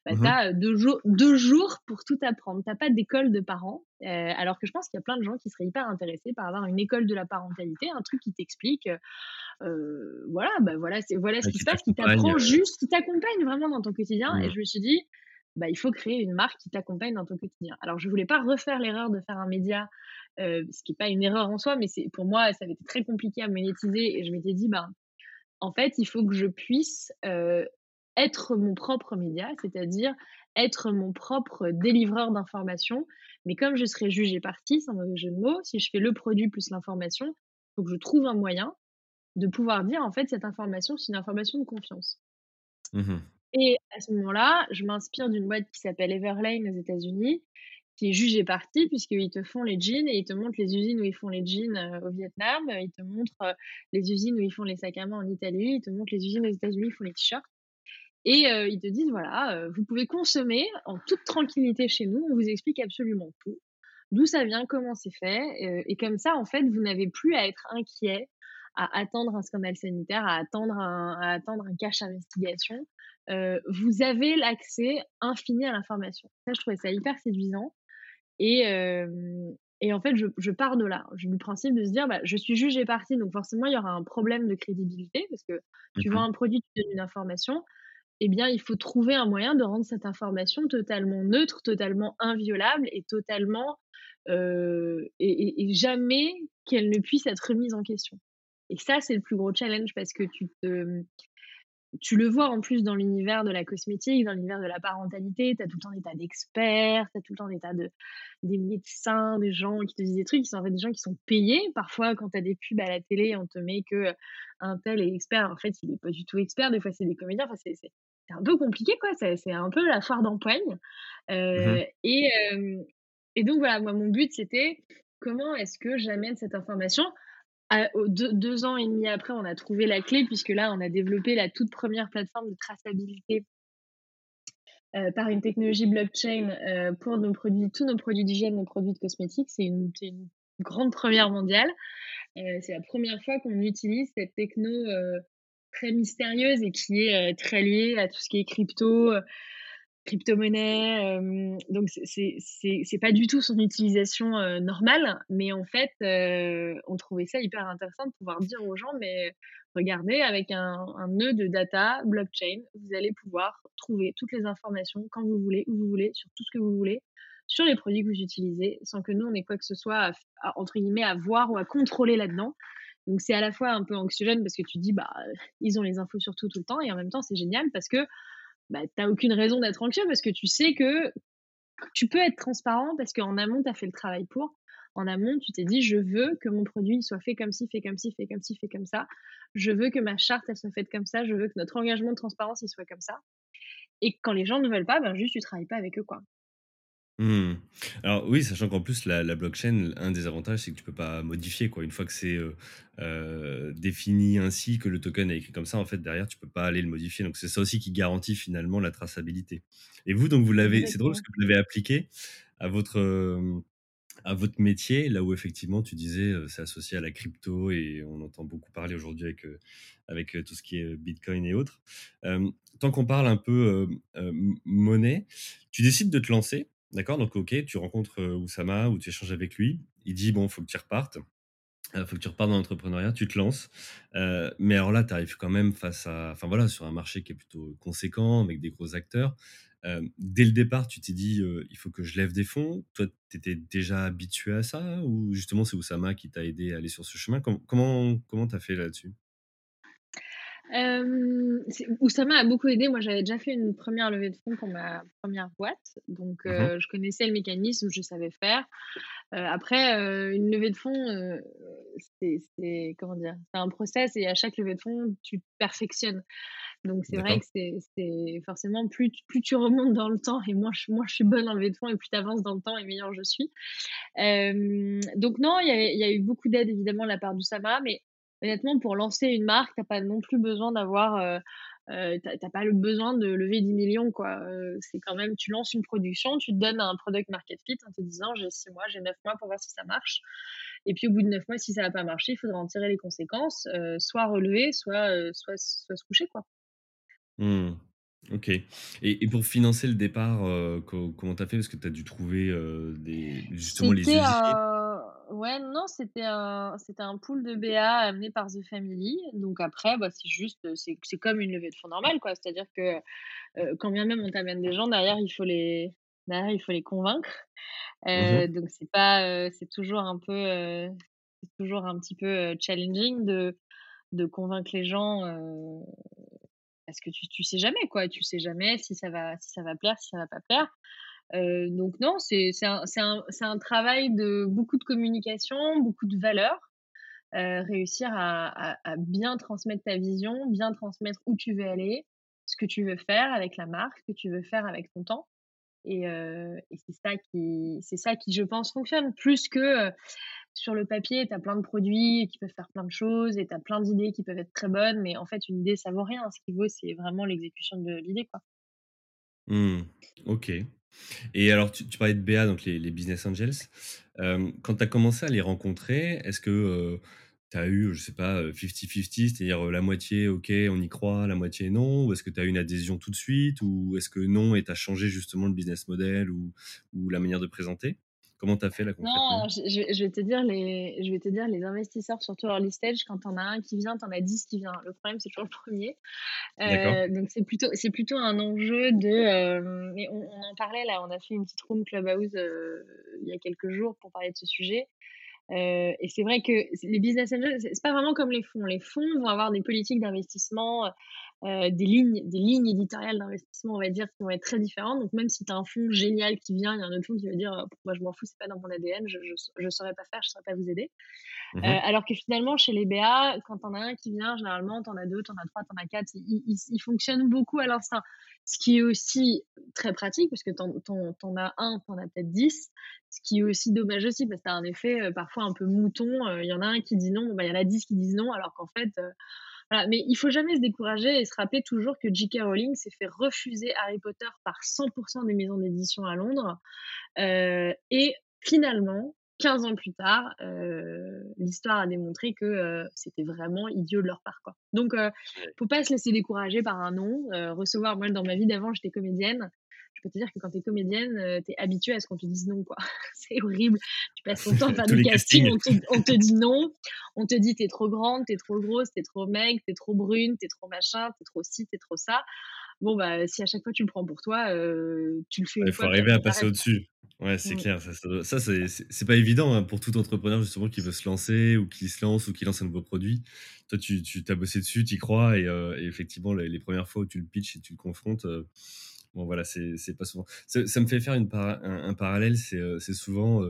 bah, mmh tu as deux, jours, deux jours pour tout apprendre. Tu n'as pas d'école de parents, euh, alors que je pense qu'il y a plein de gens qui seraient hyper intéressés par avoir une école de la parentalité, un truc qui t'explique, euh, voilà, bah voilà, voilà ce qui se passe, qui t'apprend juste, qui t'accompagne vraiment dans ton quotidien. Et mmh. je me suis dit, bah, il faut créer une marque qui t'accompagne dans ton quotidien. Alors, je voulais pas refaire l'erreur de faire un média, euh, ce qui n'est pas une erreur en soi, mais c'est pour moi, ça avait été très compliqué à monétiser et je m'étais dit, bah, en fait, il faut que je puisse euh, être mon propre média, c'est-à-dire être mon propre délivreur d'informations. Mais comme je serais jugée partie, sans mauvais jeu de mots, si je fais le produit plus l'information, il faut que je trouve un moyen de pouvoir dire, en fait, cette information, c'est une information de confiance. Mmh et à ce moment-là, je m'inspire d'une boîte qui s'appelle Everlane aux États-Unis, qui est jugée partie, puisqu'ils te font les jeans et ils te montrent les usines où ils font les jeans euh, au Vietnam, ils te montrent euh, les usines où ils font les sacs à main en Italie, ils te montrent les usines aux États-Unis ils font les t-shirts. Et euh, ils te disent, voilà, vous pouvez consommer en toute tranquillité chez nous, on vous explique absolument tout, d'où ça vient, comment c'est fait. et comme ça, en fait, vous n'avez plus à être inquiet, à attendre un scandale sanitaire, à attendre un, à attendre un cache investigation. Vous avez l'accès infini à l'information. Ça, je trouvais ça hyper séduisant. Et, et en fait, je, je, pars de là. Le principe de se dire, bah, je suis juge et partie, donc forcément, il y aura un problème de crédibilité, parce que tu vois un produit, tu donnes une information, eh bien, il faut trouver un moyen de rendre cette information totalement neutre, totalement inviolable et totalement... Euh, et, et, jamais qu'elle ne puisse être remise en question. Et ça, c'est le plus gros challenge parce que tu te tu le vois en plus dans l'univers de la cosmétique, dans l'univers de la parentalité, tu as tout le temps des tas d'experts, tu as tout le temps des tas de des médecins, des gens qui te disent des trucs, qui sont en fait des gens qui sont payés. Parfois, quand tu as des pubs à la télé, on te met que un tel est expert. En fait, il n'est pas du tout expert. Des fois, c'est des comédiens. Enfin, c'est, c'est, un peu compliqué, quoi. C'est, c'est un peu la foire d'empoigne. Euh, Mmh et, euh, et donc, voilà, moi, mon but, c'était comment est-ce que j'amène cette information deux, ans et demi après, on a trouvé la clé, puisque là, on a développé la toute première plateforme de traçabilité euh, par une technologie blockchain euh, pour nos produits, tous nos produits d'hygiène, nos produits de cosmétiques. C'est une, grande première mondiale. Euh, c'est la première fois qu'on utilise cette techno très mystérieuse et qui est très liée à tout ce qui est crypto, crypto-monnaie. Euh, donc, c'est pas du tout son utilisation euh, normale, mais en fait, euh, on trouvait ça hyper intéressant de pouvoir dire aux gens, mais regardez, avec un, nœud de data blockchain, vous allez pouvoir trouver toutes les informations quand vous voulez, où vous voulez, sur tout ce que vous voulez, sur les produits que vous utilisez, sans que nous, on ait quoi que ce soit, à, entre guillemets, à voir ou à contrôler là-dedans. Donc c'est à la fois un peu anxiogène parce que tu dis, bah, ils ont les infos sur tout tout le temps, et en même temps, c'est génial parce que bah, tu n'as aucune raison d'être anxieux parce que tu sais que tu peux être transparent parce qu'en amont, tu as fait le travail pour. En amont, tu t'es dit, je veux que mon produit soit fait comme ci, fait comme ci, fait comme ci, fait comme ça. Je veux que ma charte, elle soit faite comme ça. Je veux que notre engagement de transparence, soit comme ça. Et quand les gens ne veulent pas, ben juste, tu travailles pas avec eux, quoi. Mmh. Alors oui, sachant qu'en plus la la blockchain, un des avantages, c'est que tu peux pas modifier quoi. Une fois que c'est, heu heu, défini ainsi, que le token est écrit comme ça, en fait, derrière, tu peux pas aller le modifier. Donc c'est ça aussi qui garantit finalement la traçabilité. Et vous, donc vous l'avez c'est drôle parce que vous l'avez appliqué à votre, hem, à votre métier, là où effectivement tu disais, c'est associé à la crypto et on entend beaucoup parler aujourd'hui avec, avec, tout ce qui est, bitcoin et autres. Tant qu'on parle un peu, monnaie, tu décides de te lancer D'accord, donc OK, tu rencontres, heu, Oussama ou tu échanges avec lui. Il dit: «Bon, faut que tu repartes, heu, faut que tu repartes dans l'entrepreneuriat», tu te lances. Heu, mais alors là, tu arrives quand même face à enfin voilà, sur un marché qui est plutôt conséquent, avec des gros acteurs. Dès le départ, tu t'es dit, «Il faut que je lève des fonds». Toi, tu étais déjà habitué à ça ou justement c'est Oussama qui t'a aidé à aller sur ce chemin? Com comment comment tu as fait là-dessus? Euh, Oussama a beaucoup aidé. Moi, j'avais déjà fait une première levée de fonds pour ma première boîte. Donc, Mmh je connaissais le mécanisme, je savais faire. après, une levée de fonds, c'est comment dire? C'est un process et à chaque levée de fonds, tu perfectionnes. Donc c'est vrai que c'est forcément plus plus tu remontes dans le temps et moins je je suis bonne en levée de fonds et plus tu avances dans le temps et meilleur je suis. donc non, il y a il y a eu beaucoup d'aide évidemment de la part d'Oussama, mais honnêtement, pour lancer une marque, t'as pas non plus besoin d'avoir, euh, euh t'as pas le besoin de lever 10 millions, quoi. Euh, c'est quand même, tu lances une production, tu te donnes un product market fit en te disant, j'ai 6 mois, j'ai 9 mois pour voir si ça marche. Et puis au bout de 9 mois, si ça va pas marcher, il faudra en tirer les conséquences, euh, soit relever, soit, soit, soit se coucher, quoi. Mmh. OK. Et et pour financer le départ, comment tu as fait? Parce que tu as dû trouver, des justement les ouais, non, c'était un c'était un pool de BA amené par The Family. Donc après, bah, c'est juste, c'est c'est comme une levée de fonds normale, quoi. C'est-à-dire que, heu, quand bien même on t'amène des gens, derrière, il faut les derrière, il faut les convaincre. Mmh donc c'est pas, c'est toujours un peu, c'est toujours un petit peu, challenging de de convaincre les gens, parce que tu tu sais jamais, quoi. Tu sais jamais si ça va si ça va plaire, si ça va pas plaire. Euh, donc non, c'est un, un, un, travail de beaucoup de communication, beaucoup de valeurs. Euh, réussir à, bien transmettre ta vision, bien transmettre où tu veux aller, ce que tu veux faire avec la marque, ce que tu veux faire avec ton temps. Et, euh, c'est ça qui, c'est ça qui, je pense, fonctionne plus que sur le papier, tu as plein de produits qui peuvent faire plein de choses et tu as plein d'idées qui peuvent être très bonnes, mais en fait, une idée, ça vaut rien. Ce qui vaut, c'est vraiment l'exécution de l'idée, quoi. Mmh. OK. Et alors, tu, parlais de BA, donc les, Business Angels. Euh, quand tu as commencé à les rencontrer, est-ce que tu as eu, je sais pas, 50-50, c'est-à-dire la moitié, ok, on y croit, la moitié non Ou est-ce que tu as eu une adhésion tout de suite Ou est-ce que non et tu as changé justement le business model ou la manière de présenter? Comment tu as fait là concrètement? Non, je, je, vais te dire les, je vais te dire les investisseurs, surtout early stage, quand t'en as un qui vient, t'en as dix qui viennent. Le problème, c'est toujours le premier. Euh, donc c'est plutôt, c'est plutôt un enjeu de. Euh, mais on, on, en parlait là, on a fait une petite room clubhouse euh, il y a quelques jours pour parler de ce sujet. Euh, et c'est vrai que les business angels, c'est pas vraiment comme les fonds. Les fonds vont avoir des politiques d'investissement heu, des lignes des lignes éditoriales d'investissement, on va dire, qui vont être très différentes. Donc même si tu as un fonds génial qui vient, il y a un autre fonds qui va dire: «Heu, moi je m'en fous, c'est pas dans mon ADN, je je saurais pas faire, je saurais pas vous aider». Mmh Heu, mh. alors que finalement chez les BA, quand tu en as un qui vient, généralement tu en as 2, tu en as 3, tu en as 4, ils ils ils fonctionnent beaucoup à l'instinct. Ce qui est aussi très pratique parce que tu en tu en tu en as 1, tu en as peut-être 10. Ce qui est aussi dommage aussi parce que tu as un effet, parfois un peu mouton, il y en a un qui dit non, bah, il y en a 10 qui disent non alors qu'en fait, voilà. Mais il faut jamais se décourager et se rappeler toujours que J.K. Rowling s'est fait refuser Harry Potter par 100 des maisons d'édition à Londres. Heu et finalement, 15 ans plus tard, heu, l'histoire a démontré que, heu, c'était vraiment idiot de leur part, quoi. Donc Ouais. faut pas se laisser décourager par un non, heu, recevoir moi dans ma vie d'avant, j'étais comédienne. Je peux te dire que quand tu es comédienne, heu, tu es habituée à ce qu'on te dise non, quoi. C'est horrible. Tu passes ton temps à faire des castings, castings. on te on te dit non, on te dit: «Tu es trop grande, tu es trop grosse, tu es trop maigre, tu es trop brune, tu es trop machin, tu es trop ci, tu es trop ça». Bon bah, si à chaque fois tu le prends pour toi, heu, tu le fais Ouais, il faut fois arriver à passer au-dessus. Ouais, c'est Mmh. clair, ça ça ça c'est pas évident, hein, pour tout entrepreneur justement qui veut se lancer ou qui se lance ou qui lance un nouveau produit. Toi, tu tu tu as bossé dessus, tu y crois et et effectivement les les 1res fois où tu le pitches et tu le confrontes, bon voilà, c'est pas souvent. Ça ça me fait faire une para un un parallèle, c'est, c'est souvent,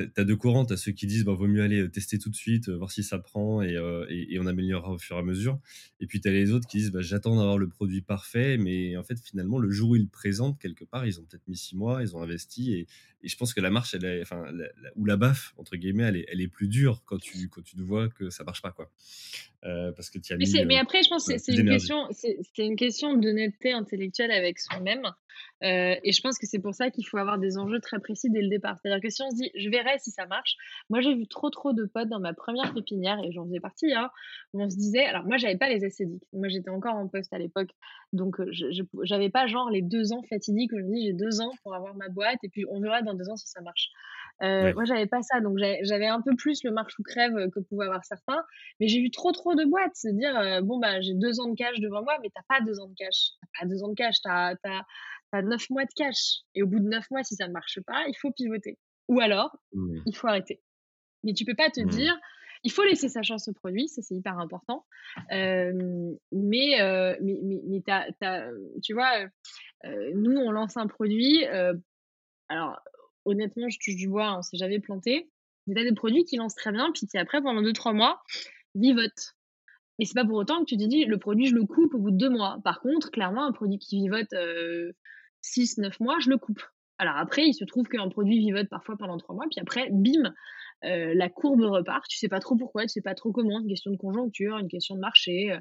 heu, tu as tu as 2 courants. Tu as ceux qui disent: «Bah, vaut mieux aller, heu, tester tout de suite, heu, voir si ça prend et heu et et on améliorera au fur et à mesure» et puis tu as les autres qui disent: «Bah, j'attends d'avoir le produit parfait» mais en fait, finalement, le jour où ils le présentent quelque part, ils ont peut-être mis 6 mois, ils ont investi et et je pense que la marche, elle est enfin la la ou «la baffe» entre guillemets, elle est elle est plus dure quand tu quand tu vois que ça marche pas, quoi. Parce que as Mais mis, mais après je pense voilà, c'est une question c'est une question d'honnêteté intellectuelle avec soi-même, heu et je pense que c'est pour ça qu'il faut avoir des enjeux très précis dès le départ. C'est-à-dire que si on se dit: «Je verrai si ça marche», moi j'ai vu trop, trop de potes dans ma 1re pépinière et j'en faisais partie, hein, où on se disait alors moi j'avais pas les acédiques, moi j'étais encore en poste à l'époque, donc pou j'avais pas genre les 2 ans fatidiques où je me dis: «J'ai 2 ans pour avoir ma boîte et puis on verra dans 2 ans si ça marche». Heu, Ouais. moi j'avais pas ça, donc j'avais un peu plus le marche ou crève, heu, que pouvaient avoir certains, mais j'ai vu trop, trop de boîtes se dire, «Bon bah, j'ai 2 ans de cash devant moi», mais tu as pas 2 ans de cash. Tu as pas 2 ans de cash, tu as tu as tu as 9 mois de cash et au bout de 9 mois, si ça ne marche pas, il faut pivoter ou alors Mmh. il faut arrêter. Mais tu peux pas te Mmh. dire il faut laisser sa chance au produit, ça c'est hyper important, mais heu, mais mais mais tu as as, tu vois, heu, nous on lance un produit, alors honnêtement, je touche du bois, on s'est jamais planté, mais tu as des produits qui lancent très bien puis qui après pendant 2-3 mois, vivotent. Mais c'est pas pour autant que tu te dis: «Le produit, je le coupe au bout de 2 mois». Par contre, clairement, un produit qui vivote, 6-9 mois, je le coupe. Alors après, il se trouve qu'un produit vivote parfois pendant 3 mois puis après, bim, heu, la courbe repart. Tu sais pas trop pourquoi, tu sais pas trop comment, une question de conjoncture, une question de marché, heu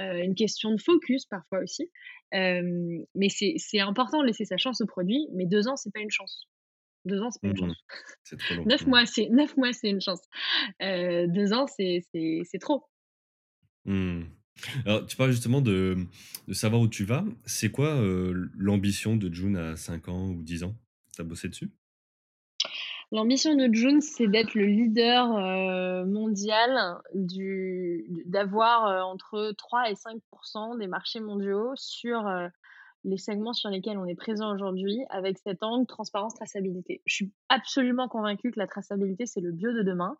heu, une question de focus parfois aussi, mais c'est important de laisser sa chance au produit, mais 2 ans, c'est pas une chance. 2 ans, c'est pas une Mmh mh. chance. C'est trop long. 9 Mmh. mois, c'est 9 mois, c'est une chance. Heu, 2 ans, c'est c'est c'est trop. Mmh. Alors, tu parles justement de, savoir où tu vas. C'est quoi, heu, l'ambition de Jun à 5 ans ou 10 ans? Tu as bossé dessus? L'ambition de Jun, c'est d'être le leader, heu, mondial d'avoir, heu, entre 3 et 5 % des marchés mondiaux sur, les segments sur lesquels on est présent aujourd'hui avec cet angle transparence, traçabilité. Je suis absolument convaincue que la traçabilité, c'est le bio de demain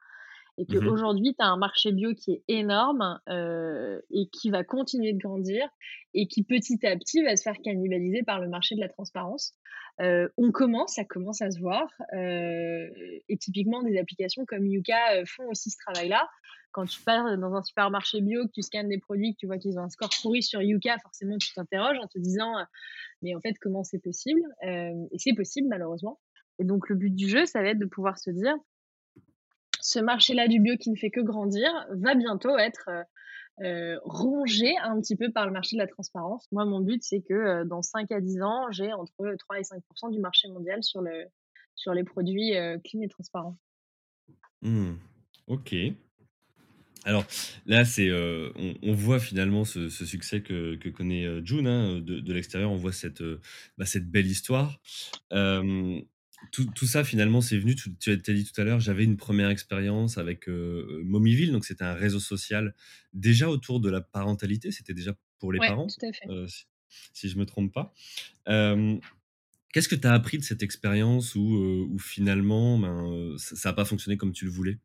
et Mmh qu'aujourd'hui, tu as un marché bio qui est énorme, heu et qui va continuer de grandir et qui, petit à petit, va se faire cannibaliser par le marché de la transparence. Heu, on commence, ça commence à se voir, heu et typiquement des applications comme Yuka, heu, font aussi ce travail-là. Quand tu pars dans un supermarché bio, que tu scannes des produits, que tu vois qu'ils ont un score pourri sur Yuka, forcément tu t'interroges en te disant, heu: «Mais en fait, comment c'est possible?» hem et c'est possible malheureusement et donc le but du jeu, ça va être de pouvoir se dire: «Ce marché-là du bio qui ne fait que grandir va bientôt être, heu heu, rongé un petit peu par le marché de la transparence». Moi, mon but, c'est que, heu, dans 5 à 10 ans, j'ai entre 3 et 5 % du marché mondial sur le sur les produits, clean et transparents. Mmh. OK. Alors là, c'est, on voit finalement ce succès que connaît, heu, Jun, hein, de l'extérieur, on voit cette, bah, cette belle histoire. Tout tout ça finalement, c'est venu, tu tu as dit tout à l'heure: «J'avais une 1re expérience avec, heu, Momeyville», donc c'était un réseau social déjà autour de la parentalité, c'était déjà pour les Ouais, parents, tout à fait. heu, si si je me trompe pas. Hem, qu'est-ce que tu as appris de cette expérience où, finalement, ben, ça ça a pas fonctionné comme tu le voulais?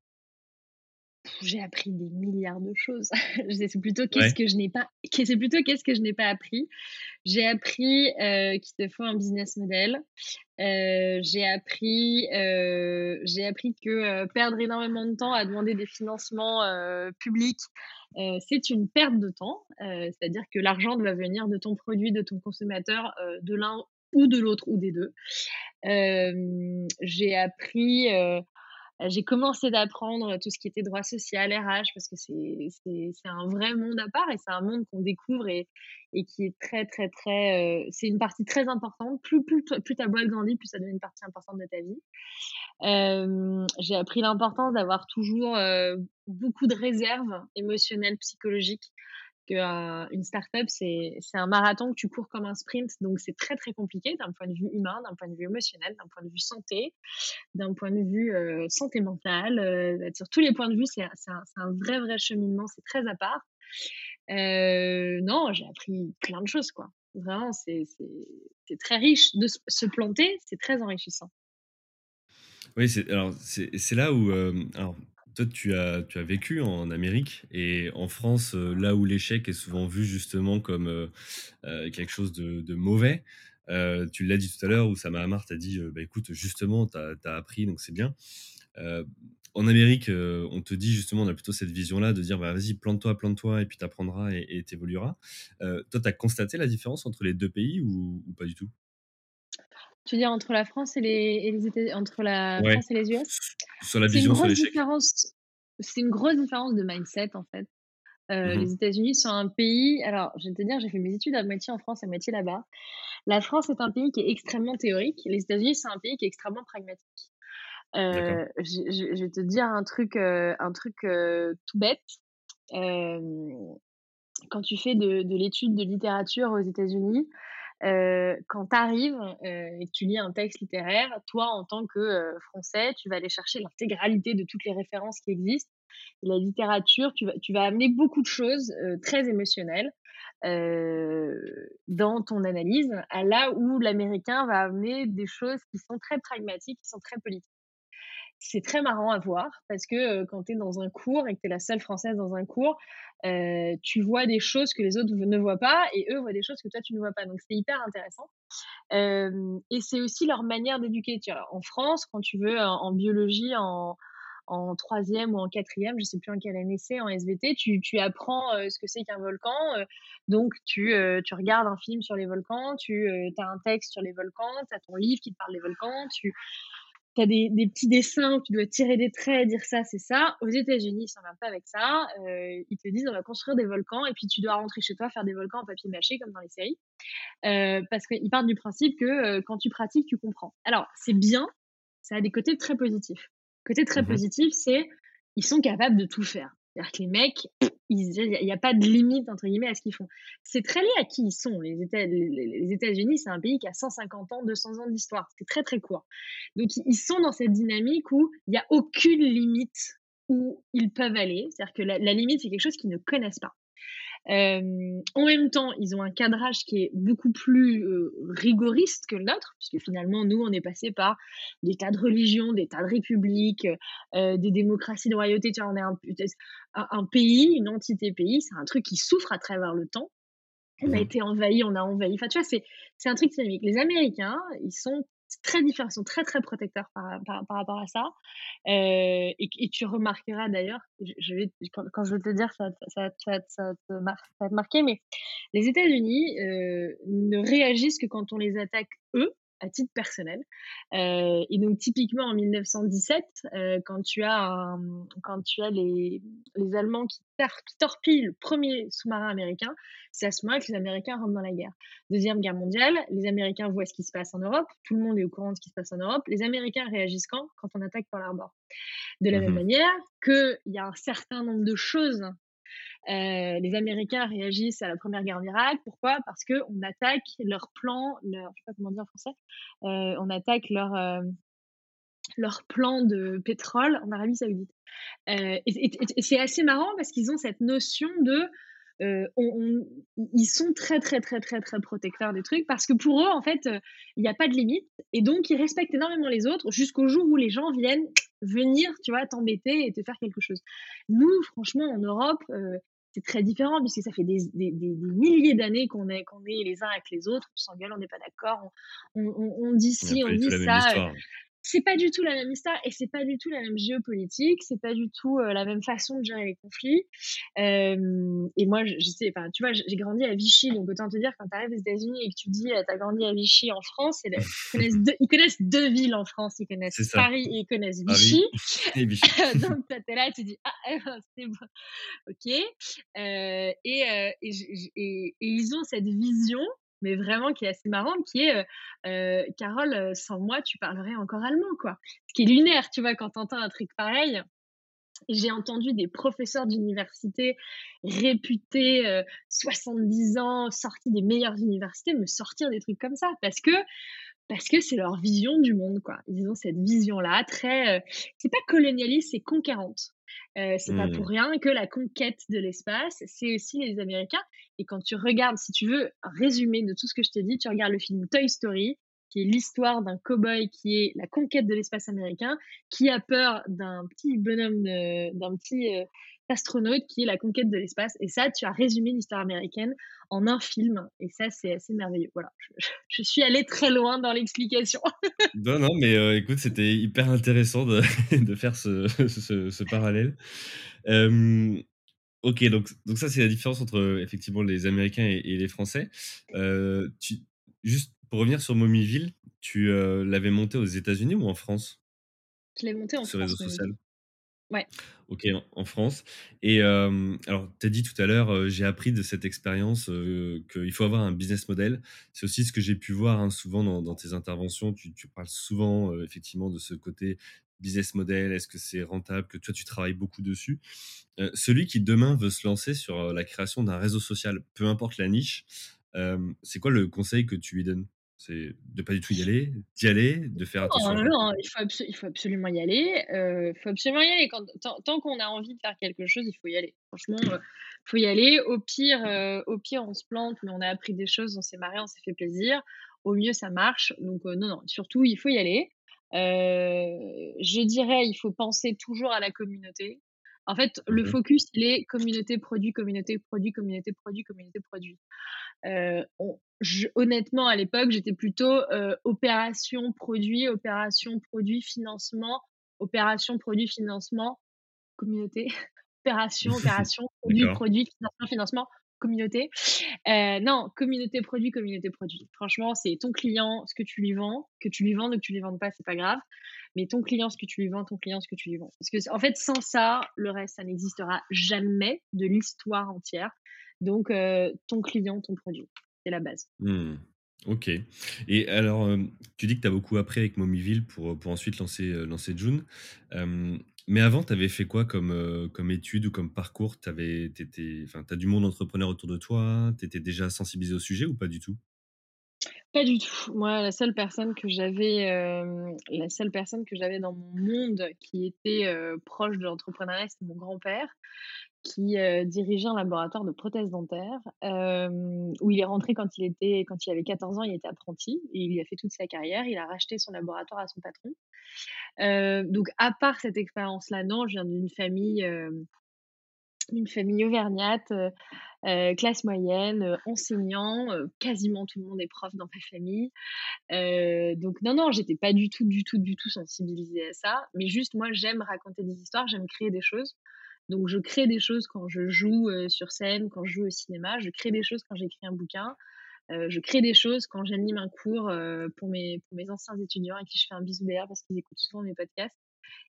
J'ai appris des milliards de choses. c'est plutôt qu'est-ce Ouais. que je n'ai pas, c'est plutôt qu'est-ce que je n'ai pas appris. J'ai appris euh, qu'il te faut un business model. Euh, j'ai appris, euh, j'ai appris que euh, perdre énormément de temps à demander des financements publics, c'est une perte de temps. C'est-à-dire que l'argent doit venir de ton produit, de ton consommateur, de l'un ou de l'autre ou des deux. J'ai appris j'ai commencé d'apprendre tout ce qui était droit social, RH, parce que c'est un vrai monde à part et c'est un monde qu'on découvre et et qui est très, très, très, heu, c'est une partie très importante. Plus plus plus ta boîte grandit, plus ça devient une partie importante de ta vie. Hem, j'ai appris l'importance d'avoir toujours, heu, beaucoup de réserves émotionnelles, psychologiques que, une start-up, c'est un marathon que tu cours comme un sprint, donc c'est très, très compliqué d'un point de vue humain, d'un point de vue émotionnel, d'un point de vue santé, d'un point de vue, heu, santé mentale, heu, sur tous les points de vue, c'est un un vrai, vrai cheminement, c'est très à part. Heu, non, j'ai appris plein de choses, quoi. Vraiment, c'est très riche. De se planter, c'est très enrichissant. Oui, c'est alors c'est là où, hem, alors toi tu as vécu en Amérique et en France, heu, là où l'échec est souvent vu justement comme, heu heu, quelque chose de mauvais, tu l'as dit tout à l'heure, Oussama Hamar t'a dit, «Bah, écoute, justement, tu as appris donc c'est bien». En Amérique, on te dit justement, on a plutôt cette vision-là de dire: «Bah, vas-y, plante-toi, plante-toi et puis tu apprendras et et tu évolueras». Heu, toi, tu as constaté la différence entre les 2 pays ou pas du tout? Tu veux dire entre la France et les et les États entre la Ouais, France et les US? sur la C'est une vision sur grosse l'échec. différence c'est une grosse différence de mindset, en fait. Heu, Mmh mh. les États-Unis sont un pays alors je vais te dire, j'ai fait mes études à moitié en France, à moitié là-bas. La France est un pays qui est extrêmement théorique. Les États-Unis, c'est un pays qui est extrêmement pragmatique. Heu, je vais te dire un truc, heu, un truc, tout bête. Quand tu fais de de l'étude de littérature aux États-Unis, heu, quand tu arrives, heu, et que tu lis un texte littéraire, toi, en tant que, heu, Français, tu vas aller chercher l'intégralité de toutes les références qui existent. La littérature, tu vas tu vas amener beaucoup de choses, heu, très émotionnelles, heu, dans ton analyse, à là où l'américain va amener des choses qui sont très pragmatiques, qui sont très politiques. C'est très marrant à voir parce que, heu, quand tu es dans un cours et que tu es la seule française dans un cours, heu, tu vois des choses que les autres ne voient pas et eux voient des choses que toi tu ne vois pas, donc c'est hyper intéressant. Et c'est aussi leur manière d'éduquer. En France, quand tu veux en biologie, en en 3e ou en 4e, je sais plus en quelle année c'est, en SVT, tu tu apprends, heu, ce que c'est qu'un volcan, donc tu, tu regardes un film sur les volcans, tu, as un texte sur les volcans, tu as ton livre qui te parle des volcans, tu as des des petits dessins où tu dois tirer des traits, dire ça, c'est ça. Aux États-Unis, ils s'emmerdent pas avec ça, heu, ils te disent: «On va construire des volcans» et puis tu dois rentrer chez toi faire des volcans en papier mâché comme dans les séries. Heu, parce qu'ils partent du principe que, heu, quand tu pratiques, tu comprends. Alors c'est bien, ça a des côtés très positifs. Côté très Mmh mh. positif, c'est ils sont capables de tout faire. C'est-à-dire que les mecs, il y a pas de «limite» entre guillemets à ce qu'ils font. C'est très lié à qui ils sont. Les États les États-Unis, c'est un pays qui a 150 ans, 200 ans d'histoire. C'est très, très court. Donc ils sont dans cette dynamique où il y a aucune limite où ils peuvent aller. C'est-à-dire que la limite, c'est quelque chose qu'ils ne connaissent pas. Hem, en même temps, ils ont un cadrage qui est beaucoup plus, heu, rigoriste que le nôtre, puisque finalement, nous, on est passé par des tas de religions, des tas de républiques, heu des démocraties de royauté. Tu vois, on est un un un pays, une entité pays, c'est un truc qui souffre à travers le temps. On Mmh a mh. été envahi, on a envahi. Enfin, tu vois, c'est c'est un truc dynamique. Les Américains, ils sont très différents, sont très, très protecteurs par par par rapport à ça. Heu et et tu remarqueras d'ailleurs, je quand je vais te dire, ça ça ça ça te mar te marquer, mais les États-Unis, heu, ne réagissent que quand on les attaque eux, à titre personnel. Heu et donc typiquement en 1917, heu, quand tu as un, quand tu as les les Allemands qui torpillent le 1er sous-marin américain, c'est à ce moment-là que les Américains rentrent dans la guerre. 2e guerre mondiale, les Américains voient ce qui se passe en Europe, tout le monde est au courant de ce qui se passe en Europe. Les Américains réagissent quand? Quand on attaque Pearl Harbor. De la Mmh même manière qu'il y a un certain nombre de choses Heu, les Américains réagissent à la première guerre d'Irak. Pourquoi? Parce qu'on attaque leur plan, leur je sais pas comment dire en français, heu, on attaque leur, hem, leur plan de pétrole en Arabie Saoudite. Et c'est assez marrant parce qu'ils ont cette notion de euh, on- on- ils sont très, très, très, très, très protecteurs des trucs parce que pour eux, en fait, euh, il n'y a pas de limite et donc ils respectent énormément les autres jusqu'au jour où les gens viennent venir, tu vois, t'embêter et te faire quelque chose. Nous, franchement, en Europe, euh, c'est très différent puisque ça fait des, des, des, milliers d'années qu'on est, qu'on est les uns avec les autres, on s'engueule, on n'est pas d'accord, on, on, dit ci, on dit ça. C'est pas du tout la même histoire et c'est pas du tout la même géopolitique, c'est pas du tout euh, la même façon de gérer les conflits. Euh, et moi, je, je sais, tu vois, j'ai grandi à Vichy, donc autant te dire quand tu arrives aux États-Unis et que tu dis, euh, t'as grandi à Vichy en France, et là, ils, connaissent deux, ils connaissent deux villes en France, ils connaissent Paris et ils connaissent Vichy. Paris et Vichy. donc t'es là, tu dis, ah, c'est bon, ok. Euh, et, et, et, et, ils ont cette vision mais vraiment qui est assez marrante, qui est euh, Carole, sans moi, tu parlerais encore allemand, quoi. Ce qui est lunaire, tu vois, quand t'entends un truc pareil. J'ai entendu des professeurs d'université réputés, euh, 70 ans, sortis des meilleures universités, me sortir des trucs comme ça, parce que c'est leur vision du monde, quoi. Ils ont cette vision-là, très, euh, c'est pas colonialiste, c'est conquérante. Euh, c'est mmh. pas pour rien que la conquête de l'espace, c'est aussi les Américains. Et quand tu regardes, si tu veux un résumé de tout ce que je t'ai dit, tu regardes le film Toy Story, qui est l'histoire d'un cow-boy qui est la conquête de l'espace américain, qui a peur d'un petit bonhomme, d'un petit euh, astronaute qui est la conquête de l'espace. Et ça, tu as résumé l'histoire américaine en un film. Et ça, c'est assez merveilleux. Voilà, je, suis allée très loin dans l'explication. non, non, mais euh, écoute, c'était hyper intéressant de, faire ce, parallèle. Ok, donc, donc ça, c'est la différence entre effectivement les Américains et, les Français. Euh, juste pour revenir sur Momiville, tu euh, l'avais monté aux États-Unis ou en France? Je l'ai monté en Ce France. réseau social Ouais. Ok, en, France. Et euh, alors, tu as dit tout à l'heure, euh, j'ai appris de cette expérience euh, qu'il faut avoir un business model. C'est aussi ce que j'ai pu voir hein, souvent dans, dans, tes interventions. Tu, tu parles souvent effectivement de ce côté business model. Est-ce que c'est rentable? Que toi, tu travailles beaucoup dessus. Celui qui demain veut se lancer sur la création d'un réseau social, peu importe la niche, c'est quoi le conseil que tu lui donnes? C'est de pas du tout y aller, d'y aller, de faire attention. Non, non, il faut, il faut absolument y aller. Il euh, faut absolument y aller. Quand, tant, qu'on a envie de faire quelque chose, il faut y aller. Franchement, il euh, faut y aller. Au pire, euh, au pire, on se plante, mais on a appris des choses, on s'est marré, on s'est fait plaisir. Au mieux, ça marche. Donc, non, non, surtout, il faut y aller. je dirais, il faut penser toujours à la communauté. En fait, le focus, il est communauté, produit, communauté, produit, communauté, produit, communauté, produit. Euh, on, je, honnêtement, à l'époque, j'étais plutôt euh, opération produit, opération produit financement, opération produit financement communauté, opération opération produit produit financement financement communauté. Euh, non, communauté produit communauté produit. Franchement, c'est ton client, ce que tu lui vends, que tu lui vends ou que tu lui vendes pas, c'est pas grave. Mais ton client, ce que tu lui vends, ton client, ce que tu lui vends. Parce que en fait, sans ça, le reste, ça n'existera jamais de l'histoire entière. Donc, euh, ton client, ton produit, c'est la base. Mmh. Ok. Et alors, euh, tu dis que tu as beaucoup appris avec Momiville pour, pour ensuite lancer, lancer June. Mais avant, tu avais fait quoi comme, euh, comme étude ou comme parcours? Tu as du monde entrepreneur autour de toi? Tu étais déjà sensibilisé au sujet ou pas du tout? Pas du tout. Moi, la seule personne que j'avais, euh, la seule personne que j'avais dans mon monde qui était euh, proche de l'entrepreneuriat, c'était mon grand-père qui euh, dirigeait un laboratoire de prothèses dentaires, euh, où il est rentré quand il, était, quand il avait 14 ans, il était apprenti, et il y a fait toute sa carrière, il a racheté son laboratoire à son patron. Euh, donc, à part cette expérience-là, non, je viens d'une famille, une famille auvergnate, classe moyenne, enseignant, quasiment tout le monde est prof dans ma famille. donc, non, non, j'étais pas du tout, du tout, du tout sensibilisée à ça, mais juste, moi, j'aime raconter des histoires, j'aime créer des choses. Donc, je crée des choses quand je joue sur scène, quand je joue au cinéma. Je crée des choses quand j'écris un bouquin. Euh, je crée des choses quand j'anime un cours euh, pour, mes, anciens étudiants à qui je fais un bisou d'ailleurs parce qu'ils écoutent souvent mes podcasts.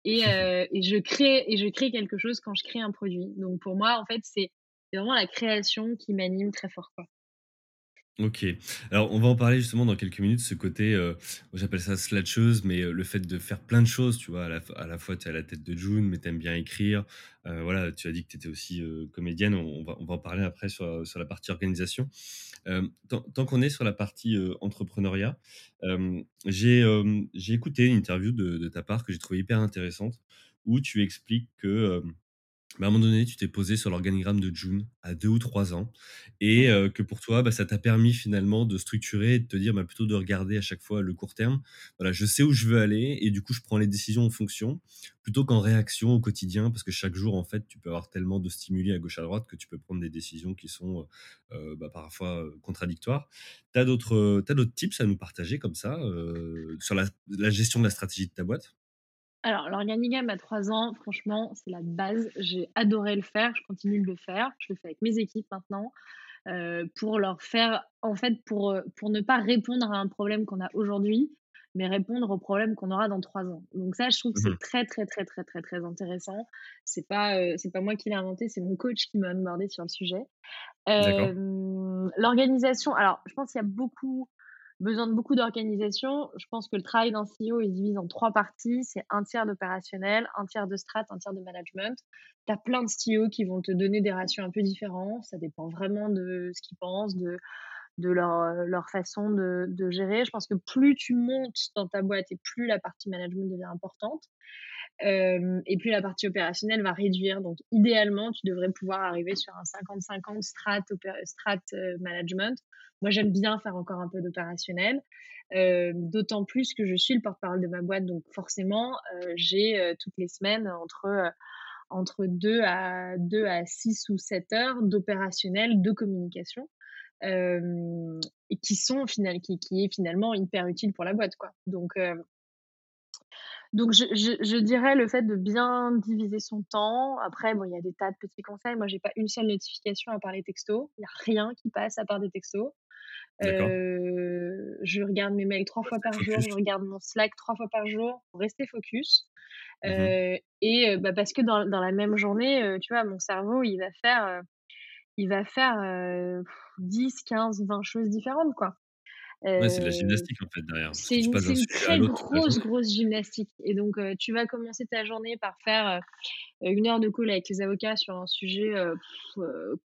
Et, euh, et, je crée, et je crée quelque chose quand je crée un produit. Donc, pour moi, en fait, c'est vraiment la création qui m'anime très fort. Quoi. Ok. Alors, on va en parler justement dans quelques minutes, ce côté, euh, j'appelle ça slasheuse, mais euh, le fait de faire plein de choses, tu vois, à la, fois tu es à la tête de June, mais tu aimes bien écrire. Euh, voilà, tu as dit que tu étais aussi comédienne, on, va, en parler après sur, la partie organisation. Tant, qu'on est sur la partie entrepreneuriat, j'ai écouté une interview de, de ta part que j'ai trouvé hyper intéressante, où tu expliques que bah, à un moment donné, tu t'es posé sur l'organigramme de June à 2 ou 3 ans et heu, que pour toi, bah, ça t'a permis finalement de structurer et de te dire, bah, plutôt de regarder à chaque fois le court terme. Voilà, je sais où je veux aller et du coup, je prends les décisions en fonction, plutôt qu'en réaction au quotidien. Parce que chaque jour, en fait, tu peux avoir tellement de stimuli à gauche, à droite que tu peux prendre des décisions qui sont, heu heu, bah, parfois, contradictoires. Tu as d'autres, tips à nous partager comme ça, sur la la gestion de la stratégie de ta boîte? Alors, l'organigramme à 3 ans, franchement, c'est la base. J'ai adoré le faire, je continue de le faire. Je le fais avec mes équipes maintenant, heu, pour leur faire en fait, pour, heu, pour ne pas répondre à un problème qu'on a aujourd'hui, mais répondre au problème qu'on aura dans 3 ans. Donc ça, je trouve que Mmh c'est très, très, très, très, très, très intéressant. C'est pas, c'est pas moi qui l'ai inventé, c'est mon coach qui m'a onboardée sur le sujet. L'organisation, alors je pense qu'il y a beaucoup besoin de beaucoup d'organisation. Je pense que le travail d'un CEO est divisé en 3 parties. C'est un tiers d'opérationnel, un tiers de strat, un tiers de management. Tu as plein de CEO qui vont te donner des ratios un peu différents. Ça dépend vraiment de ce qu'ils pensent, de de leur, heu, leur façon de de gérer. Je pense que plus tu montes dans ta boîte et plus la partie management devient importante. Hem et puis la partie opérationnelle va réduire. Donc idéalement, tu devrais pouvoir arriver sur un 50-50 strat strat, heu, management. Moi, j'aime bien faire encore un peu d'opérationnel, d'autant plus que je suis le porte-parole de ma boîte, donc forcément, j'ai, toutes les semaines entre, entre 2 à 2 à 6 ou 7 heures d'opérationnel, de communication, et qui sont final qui qui est finalement hyper utile pour la boîte, quoi. Donc heu donc je je je dirais le fait de bien diviser son temps. Après, bon, il y a des tas de petits conseils. Moi, j'ai pas une seule notification à part les textos. Il y a rien qui passe à part des textos. Heu, je regarde mes mails 3 Pour fois par jour, je regarde mon Slack 3 fois par jour pour rester focus. Mmh mh. Heu et bah, parce que dans dans la même journée, tu vois, mon cerveau, il va faire, il va faire, heu, 10-15-20 choses différentes, quoi. Ouais, c'est de la Heu gymnastique, en fait, derrière, c'est une une très grosse, grosse gymnastique et donc tu vas commencer ta journée par faire, 1 heure de call avec les avocats sur un sujet,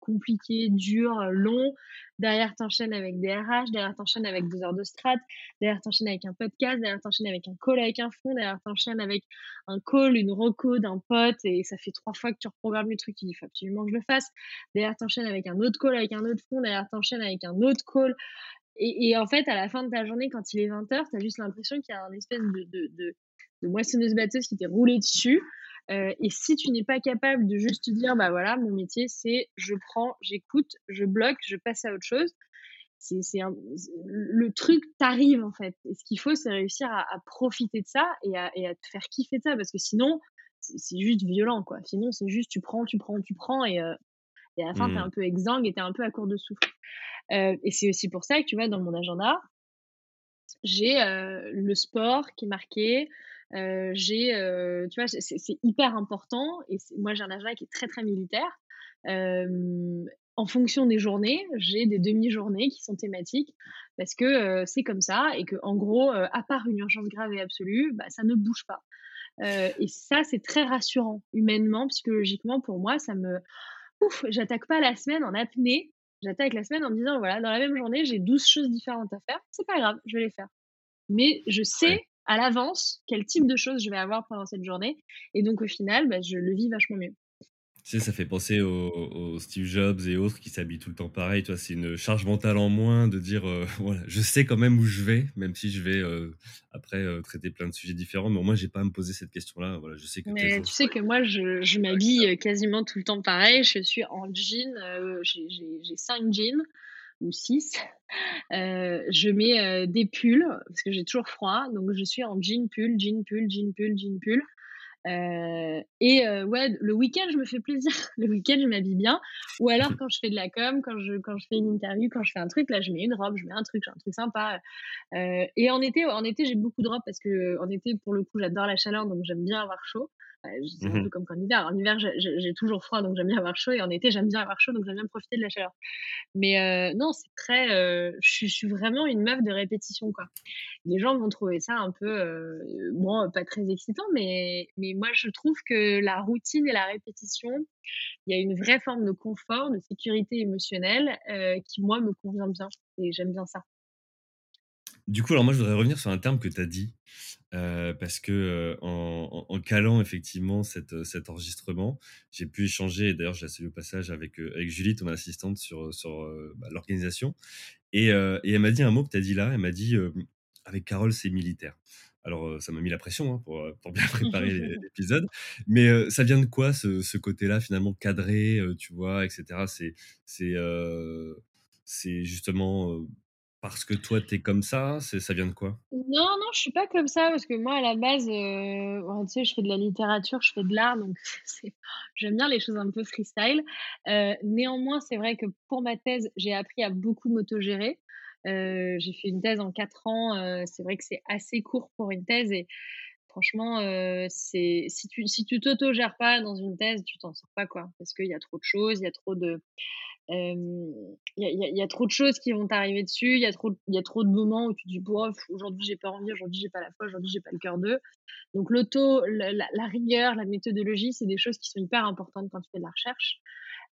compliqué, dur, long. Derrière, tu enchaînes avec des RH, derrière, tu enchaînes avec 2 heures de strat, derrière, tu enchaînes avec un podcast, derrière, tu enchaînes avec un call avec un fonds, derrière, tu enchaînes avec un call, une reco d'un pote et ça fait 3 fois que tu reprogrammes le truc, «Il faut absolument que je le fasse». Derrière, tu enchaînes avec un autre call avec un autre fonds, derrière, tu enchaînes avec un autre call et et en fait, à la fin de ta journée, quand il est 20:00, tu as juste l'impression qu'il y a un espèce de de de de moissonneuse-batteuse qui t'est roulé dessus, heu et si tu n'es pas capable de juste te dire: «Bah, voilà, mon métier, c'est je prends, j'écoute, je bloque, je passe à autre chose», c'est le truc t'arrive, en fait et ce qu'il faut, c'est réussir à à profiter de ça et à et à te faire kiffer de ça parce que sinon, c'est juste violent, quoi. Sinon, c'est juste tu prends, tu prends, tu prends et et à la fin, tu es Mmh. un peu exsangue et tu es un peu à court de souffle. Heu et c'est aussi pour ça que, tu vois, dans mon agenda j'ai, heu, le sport qui est marqué, heu, j'ai, tu vois, c'est hyper important et moi, j'ai un agenda qui est très, très militaire. En fonction des journées, j'ai des demi-journées qui sont thématiques parce que, c'est comme ça et qu'en gros, heu, à part une urgence grave et absolue, bah, ça ne bouge pas. Et ça, c'est très rassurant humainement, psychologiquement pour moi, ça me ouf, j'attaque pas la semaine en apnée. J'attaque la semaine en me disant: «Voilà, dans la même journée, j'ai 12 choses différentes à faire, c'est pas grave, je vais les faire». Mais je Ouais. sais à l'avance quel type de choses je vais avoir pendant cette journée et donc au final, bah, je le vis vachement mieux. Tu sais, ça fait penser aux aux Steve Jobs et autres qui s'habillent tout le temps pareil, tu vois? C'est une charge mentale en moins de dire, heu, voilà, je sais quand même où je vais, même si je vais, heu, après, heu, traiter plein de sujets différents, mais au moins j'ai pas à me poser cette question-là. Voilà, je sais que Mais tu sais que moi, je m'habille, quasiment tout le temps pareil. Je suis en jean, j'ai 5 jeans ou 6. Heu, je mets, des pulls parce que j'ai toujours froid, donc je suis en jean, pull, jean, pull, jean, pull, jean, pull. Heu et heu, ouais, le week-end, je me fais plaisir. Le week-end, je m'habille bien ou alors quand je fais de la com, quand je quand je fais une interview, quand je fais un truc, là, je mets une robe, je mets un truc, j'ai un truc sympa, heu et en été, en été, j'ai beaucoup de robes parce qu'en été, pour le coup, j'adore la chaleur, donc j'aime bien avoir chaud. C'est Mmh un peu mh. comme qu'en hiver. En hiver, j'ai toujours froid, donc j'aime bien avoir chaud et en été, j'aime bien avoir chaud, donc j'aime bien profiter de la chaleur. Mais non, c'est très, je suis vraiment une meuf de répétition, quoi. Les gens vont trouver ça un peu, bon, pas très excitant, mais mais moi, je trouve que la routine et la répétition, il y a une vraie forme de confort, de sécurité émotionnelle, heu, qui, moi, me convient bien et j'aime bien ça. Du coup, alors moi, je voudrais revenir sur un terme que tu as dit. heu, parce que, heu, en calant effectivement cet, enregistrement, j'ai pu échanger d'ailleurs je la au passage avec, Julie, ton assistante sur, bah, l'organisation et et elle m'a dit un mot que tu as dit là, elle m'a dit, «Avec Carole, c'est militaire». Alors, heu, ça m'a mis la pression, hein, pour, heu, pour bien préparer l'é l'épisode, mais, heu, ça vient de quoi ce ce côté-là finalement cadré, tu vois et cetera? C'est c'est, heu, c'est justement, parce que toi tu es comme ça? C'est ça vient de quoi? Non, non, je suis pas comme ça parce que moi à la base, tu sais, je fais de la littérature, je fais de l'art, donc c'est j'aime bien les choses un peu freestyle. Néanmoins, c'est vrai que pour ma thèse, j'ai appris à beaucoup m'autogérer. J'ai fait une thèse en 4 ans, c'est vrai que c'est assez court pour une thèse et franchement, si tu si tu t'autogères pas dans une thèse, tu t'en sors pas, quoi. Parce qu'il y a trop de choses, il y a trop de il y y y a trop de choses qui vont t'arriver dessus, il y a trop y a trop de moments où tu te dis: «Bof, aujourd'hui j'ai pas envie, aujourd'hui j'ai pas la foi, aujourd'hui j'ai pas le cœur de». Donc l'auto, la la la rigueur, la méthodologie, c'est des choses qui sont hyper importantes quand tu fais de la recherche.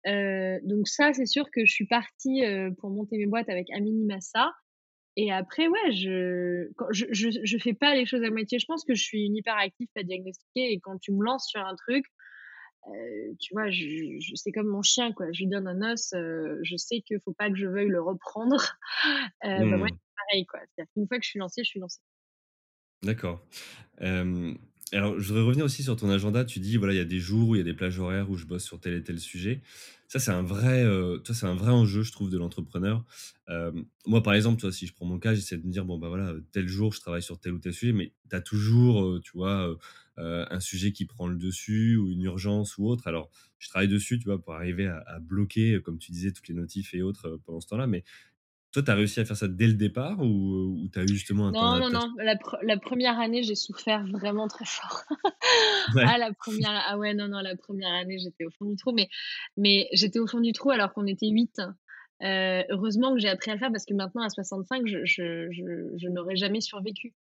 Heu, donc ça, c'est sûr que je suis partie, heu, pour monter mes boîtes avec minima ça et après ouais, je quand je je je fais pas les choses à moitié. Je pense que je suis une hyperactive pas diagnostiquée et quand tu me lances sur un truc, Heu, tu vois, je je c'est comme mon chien, quoi. Je lui donne un os, je sais qu'il faut pas que je veuille le reprendre. Bah, Mmh. c'est pareil, quoi. Qu'une fois que je suis lancée, je suis lancée. D'accord. Alors je voudrais revenir aussi sur ton agenda. Tu dis, voilà, il y a des jours où il y a des plages horaires où je bosse sur tel et tel sujet. Ça, c'est un vrai, tu vois, c'est un vrai enjeu, je trouve, de l'entrepreneur. Hem, moi, par exemple, tu vois, si je prends mon cas, j'essaie de me dire: «Bon, bah, voilà, tel jour, je travaille sur tel ou tel sujet», mais tu as toujours, heu, tu vois, un sujet qui prend le dessus ou une urgence ou autre. Alors, je travaille dessus, tu vois, pour arriver à à bloquer, comme tu disais, toutes les notifs et autres, pendant ce temps-là. Mais toi, tu as réussi à faire ça dès le départ ou, ou tu as eu justement un temps Non, non, non, la pre la 1 année, j'ai souffert vraiment très fort. Ouais. Ah la première, ah ouais, non, non, la première année, j'étais au fond du trou, mais mais j'étais au fond du trou alors qu'on était 8. Heu, heureusement que j'ai appris à le faire parce que maintenant à 65, je je je je n'aurais jamais survécu.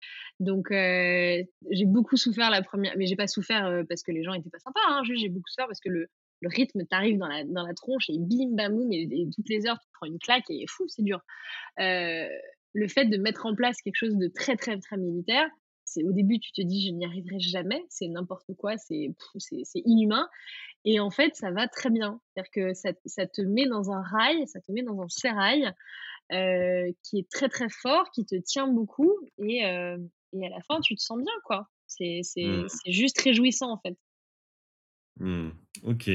Donc heu, j'ai beaucoup souffert la première, mais j'ai pas souffert, parce que les gens étaient pas sympas, hein, j'ai beaucoup souffert parce que le le rythme t'arrive dans la dans la tronche et bim bamoum et et toutes les heures, tu prends une claque et fou, c'est dur. Heu, le fait de mettre en place quelque chose de très, très, très militaire, c'est au début, tu te dis: «Je n'y arriverai jamais, c'est n'importe quoi, c'est inhumain» et en fait, ça va très bien. C'est-à-dire que ça ça te met dans un rail, ça te met dans un sérail, heu, qui est très, très fort, qui te tient beaucoup et heu et à la fin, tu te sens bien, quoi. C'est c'est Mmh. c'est juste réjouissant, en fait. Mmh. OK.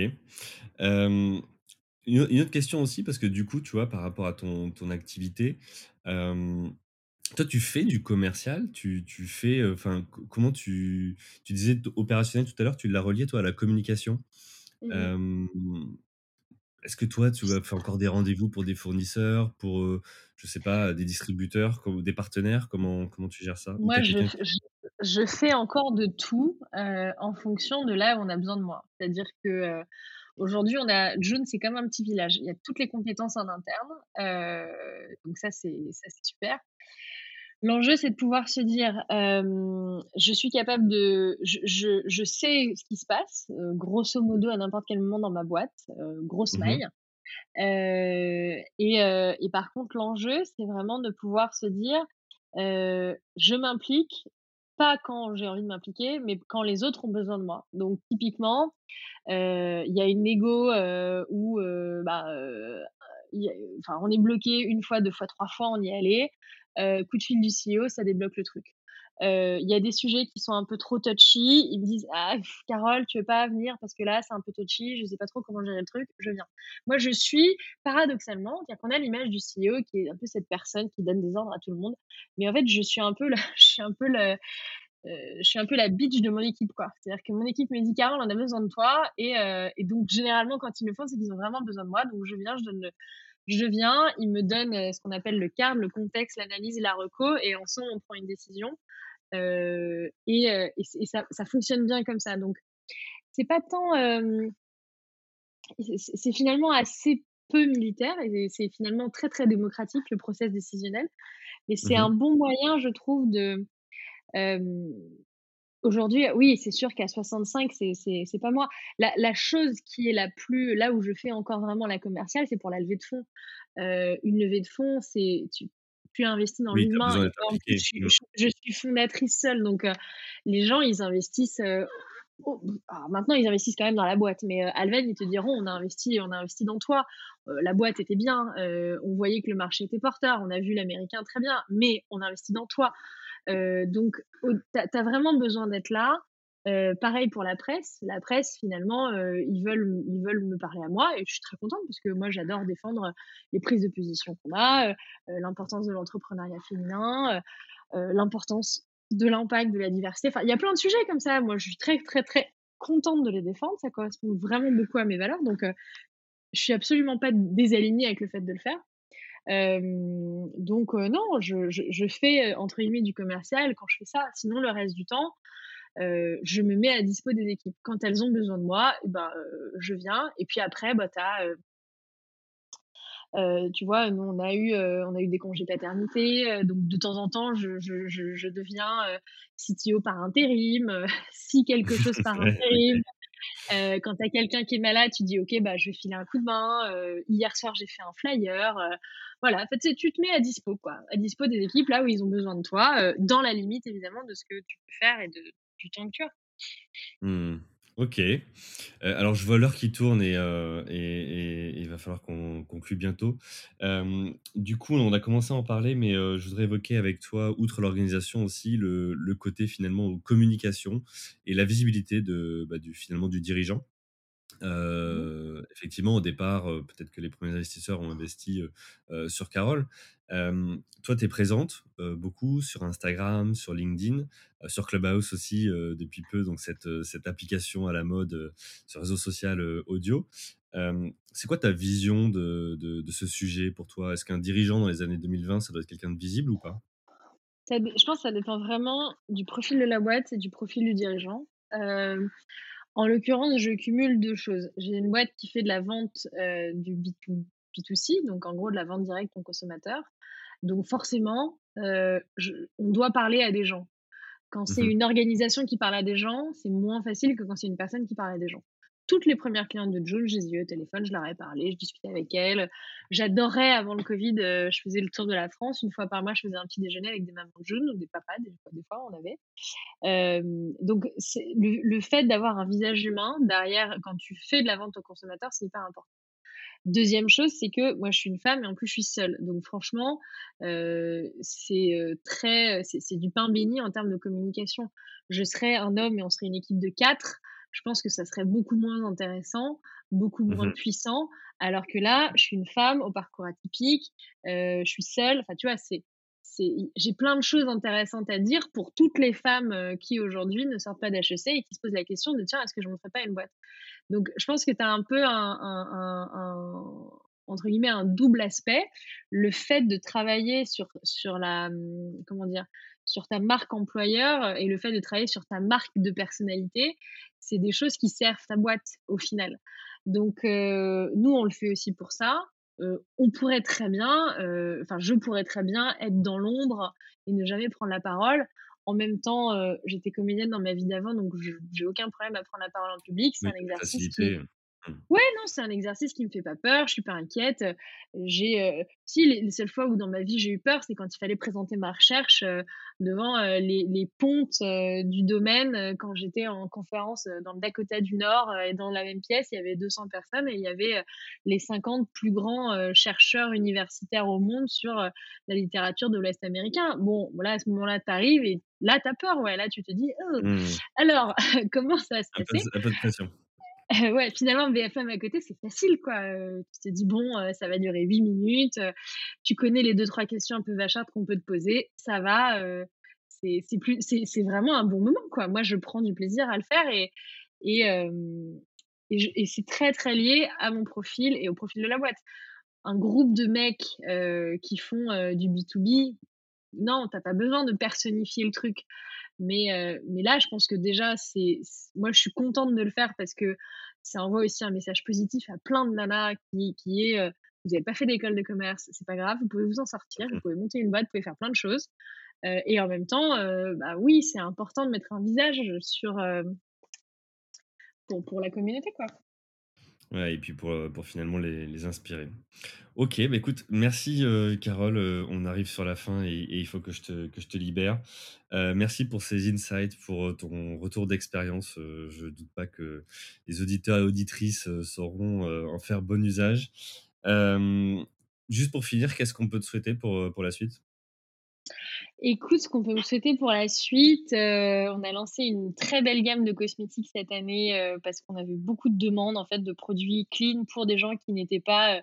Une au une autre question aussi parce que du coup, tu vois, par rapport à ton ton activité, toi, tu fais du commercial? Tu tu fais, enfin, co comment tu tu disais t opérationnel tout à l'heure, tu l'as relié, toi, à la communication. Mmh est-ce que toi, tu vas faire encore des rendez-vous pour des fournisseurs, pour, heu, je sais pas, des distributeurs, comme des partenaires? Comment comment tu gères ça? Ou tu Moi, as je quelqu'un f qui je fais encore de tout, heu, en fonction de là où on a besoin de moi. C'est-à-dire que, heu, aujourd'hui, on a June, c'est comme un petit village. Il y a toutes les compétences en interne, heu, donc ça, c'est ça, c'est super. L'enjeu, c'est de pouvoir se dire, je suis capable de je je je sais ce qui se passe, grosso modo à n'importe quel moment dans ma boîte, grosse mmh maille. Heu et par contre, l'enjeu, c'est vraiment de pouvoir se dire, «Je m'implique, pas quand j'ai envie de m'impliquer, mais quand les autres ont besoin de moi». Donc typiquement, heu, il y a une négo, heu, où, heu, bah, a enfin, on est bloqué une fois, 2 fois, 3 fois, on y est allé. Coup de fil du CEO, ça débloque le truc. Heu, il y a des sujets qui sont un peu trop touchy, ils me disent: «Ah Carole, tu veux pas venir parce que là, c'est un peu touchy, je sais pas trop comment gérer le truc». Je viens. Moi, je suis paradoxalement, c'est-à-dire qu'on a l'image du CEO qui est un peu cette personne qui donne des ordres à tout le monde, mais en fait, je suis un peu la je suis un peu Heu, je suis un peu la bitch de mon équipe, quoi. C'est-à-dire que mon équipe me dit: «Carole, on a besoin de toi» et heu et donc généralement, quand ils le font, c'est qu'ils ont vraiment besoin de moi. Donc je viens, je donne le je viens, ils me donnent, heu, ce qu'on appelle le cadre, le contexte, l'analyse et la reco et ensemble, on prend une décision. Heu et et ça ça fonctionne bien comme ça. Donc c'est pas tant, c'est finalement assez peu militaire et c'est finalement très, très démocratique, le process décisionnel. Mais c'est un Mmh bon moyen, je trouve, de, Aujourd'hui, oui, c'est sûr qu'à 65, c'est c'est c'est pas moi. La la chose qui est la plus là où je fais encore vraiment la commerciale, c'est pour la levée de fonds. Heu, une levée de fonds, c'est tu suis investie dans Oui, tu l'humain je suis je je suis fondatrice seule, donc heu, les gens, ils investissent, oh, alors maintenant, ils investissent quand même dans la boîte, mais Alven, ils te diront: «On a investi on a investi dans toi». La boîte était bien, on voyait que le marché était porteur, on a vu l'américain très bien, mais on a investi dans toi. Heu, donc tu as vraiment besoin d'être là. Heu, pareil pour la presse. La presse finalement, heu, ils veulent ils veulent me parler à moi et je suis très contente parce que moi j'adore défendre, les prises de position qu'on a, l'importance de l'entrepreneuriat féminin, l'importance de l'impact, de la diversité. Enfin, il y a plein de sujets comme ça. Moi, je suis très, très, très contente de les défendre. Ça correspond vraiment beaucoup à mes valeurs donc je suis absolument pas désalignée avec le fait de le faire. Donc non, je je je fais, entre guillemets «du commercial» quand je fais ça. Sinon le reste du temps, je me mets à dispo des équipes. Quand elles ont besoin de moi et ben, je viens et puis après, bah, tu vois, nous on a eu, on a eu des congés paternité, donc de temps en temps je je je je deviens, CTO par intérim, si quelque chose par intérim. Quand tu as quelqu'un qui est malade, tu dis: «OK, bah, je vais filer un coup de main», hier soir j'ai fait un flyer, voilà. En fait, tu te mets à dispo quoi, à dispo des équipes là où ils ont besoin de toi, heu, dans la limite évidemment de ce que tu peux faire et de du temps que tu as. Mmh. OK. Heu, alors je vois l'heure qui tourne et heu et il va falloir qu'on conclue bientôt. Du coup, on a commencé à en parler, mais je voudrais évoquer avec toi, outre l'organisation aussi, le le côté finalement aux communications et la visibilité de, bah, du finalement du dirigeant. Mmh effectivement, au départ, peut-être que les premiers investisseurs ont investi, sur Carole. Toi, tu es présente, beaucoup sur Instagram, sur LinkedIn, sur Clubhouse aussi, depuis peu, donc cette, application à la mode, ce réseau social, audio. C'est quoi ta vision de de de ce sujet pour toi? Est-ce qu'un dirigeant dans les années 2020, ça doit être quelqu'un de visible ou pas? Ça je pense que ça dépend vraiment du profil de la boîte et du profil du dirigeant. En l'occurrence, je cumule 2 choses. J'ai une boîte qui fait de la vente, heu, du B2 B2C, donc en gros de la vente directe au consommateur. Donc forcément, je on doit parler à des gens. Quand Mmh c'est mh. une organisation qui parle à des gens, c'est moins facile que quand c'est une personne qui parle à des gens. Toutes les premières clientes de June, je les ai eues au téléphone, je leur ai parlé, je discutais avec elles. J'adorais avant le Covid, heu, je faisais le tour de la France. Une fois par mois, je faisais un petit déjeuner avec des mamans de June ou des papas, des fois des fois on avait. Hem, donc le fait d'avoir un visage humain derrière quand tu fais de la vente au consommateur, c'est hyper important. Deuxième chose, c'est que moi je suis une femme et en plus je suis seule. Donc franchement, heu, c'est, très, c'est du pain béni en termes de communication. Je serais un homme et on serait une équipe de 4, je pense que ça serait beaucoup moins intéressant, beaucoup Mmh moins puissant. Alors que là, je suis une femme au parcours atypique, heu, je suis seule, enfin tu vois? C'est c'est j'ai plein de choses intéressantes à dire pour toutes les femmes, heu, qui aujourd'hui ne sortent pas d'HEC et qui se posent la question de: «Tiens, est-ce que je monterais pas une boîte?» Donc je pense que tu as un peu un un un un entre guillemets «un double aspect». Le fait de travailler sur sur la, mmh, comment dire? Sur ta marque employeur et le fait de travailler sur ta marque de personnalité, c'est des choses qui servent ta boîte au final. Donc heu, nous on le fait aussi pour ça. Heu, on pourrait très bien, heu, enfin je pourrais très bien être dans l'ombre et ne jamais prendre la parole. En même temps, j'étais comédienne dans ma vie d'avant, donc je j'ai aucun problème à prendre la parole en public. C'est un exercice qui facilité. Ouais, non, c'est un exercice qui me fait pas peur, je suis pas inquiète, heu, j'ai, heu si les les seules fois où dans ma vie j'ai eu peur, c'est quand il fallait présenter ma recherche, heu, devant, les les pontes, du domaine, quand j'étais en conférence, dans le Dakota du Nord, et dans la même pièce, il y avait 200 personnes et il y avait, les 50 plus grands, heu, chercheurs universitaires au monde sur, la littérature de l'Ouest américain. Bon, voilà, à ce moment-là, tu arrives et là, tu as peur, ouais, là, tu te dis: «Oh, Mmh. alors comment ça va se Un peu passer?» un peu de pression. Ouais, finalement, BFM à côté, c'est facile, quoi, heu, tu te dis: «Bon, heu, ça va durer 8 minutes, heu, tu connais les deux trois questions un peu vachardes qu'on peut te poser, ça va», c'est c'est vraiment un bon moment, quoi. Moi, je prends du plaisir à le faire et et et et c'est très, très lié à mon profil et au profil de la boîte. Un groupe de mecs, qui font, du B2B, non, tu as pas besoin de personnifier le truc. Mais mais là, je pense que déjà, c'est moi, je suis contente de le faire parce que ça envoie aussi un message positif à plein de nanas qui qui est, heu: «Vous avez pas fait d'école de commerce, c'est pas grave, vous pouvez vous en sortir, vous Mmh pouvez monter une boîte, vous pouvez faire plein de choses». Heu et en même temps, bah, oui, c'est important de mettre un visage sur, pour pour la communauté, quoi. Ouais et puis pour, pour finalement les inspirer. OK, bah, écoute, merci, heu, Carole, heu, on arrive sur la fin et il faut que je te libère. Merci pour ces insights, pour, ton retour d'expérience, je doute pas que les auditeurs et auditrices, sauront, en faire bon usage. Juste pour finir, qu'est-ce qu'on peut te souhaiter pour la suite? Écoute, ce qu'on peut me souhaiter pour la suite, heu, on a lancé une très belle gamme de cosmétiques cette année, heu, parce qu'on avait beaucoup de demandes en fait de produits clean pour des gens qui n'étaient pas, heu,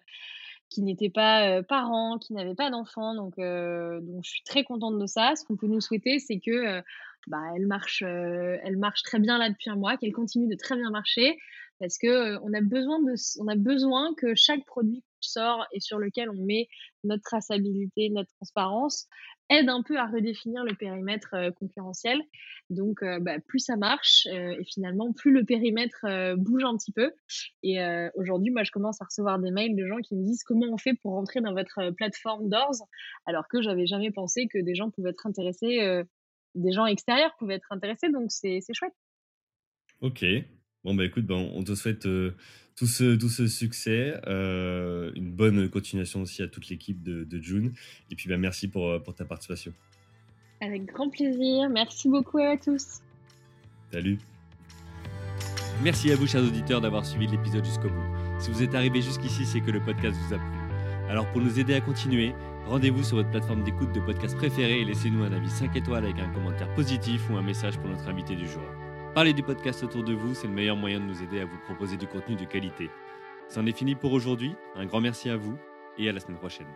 qui n'étaient pas, parents, qui n'avaient pas d'enfants donc donc je suis très contente de ça. Ce qu'on peut nous souhaiter, c'est que, bah, elle marche, elle marche très bien là depuis un mois, qu'elle continue de très bien marcher parce que, on a besoin de on a besoin que chaque produit sort et sur lequel on met notre traçabilité, notre transparence, aide un peu à redéfinir le périmètre, heu, concurrentiel. Donc heu, bah, plus ça marche, heu et finalement plus le périmètre, bouge un petit peu et aujourd'hui, moi, je commence à recevoir des mails de gens qui me disent: «Comment on fait pour rentrer dans votre, plateforme Doors?» alors que j'avais jamais pensé que des gens pouvaient être intéressés, des gens extérieurs pouvaient être intéressés donc c'est chouette. OK. Bon, bah, écoute, ben, on te souhaite, heu, tout ce tout ce succès, heu, une bonne continuation aussi à toute l'équipe de de June et puis, bah, merci pour, heu, pour ta participation. Avec grand plaisir, merci beaucoup à tous. Salut. Merci à vous, chers auditeurs, d'avoir suivi l'épisode jusqu'au bout. Si vous êtes arrivés jusqu'ici, c'est que le podcast vous a plu. Alors, pour nous aider à continuer, rendez-vous sur votre plateforme d'écoute de podcast préférée et laissez-nous un avis 5 étoiles avec un commentaire positif ou un message pour notre invité du jour. Parlez du podcast autour de vous, c'est le meilleur moyen de nous aider à vous proposer du contenu de qualité. C'en est fini pour aujourd'hui. Un grand merci à vous et à la semaine prochaine.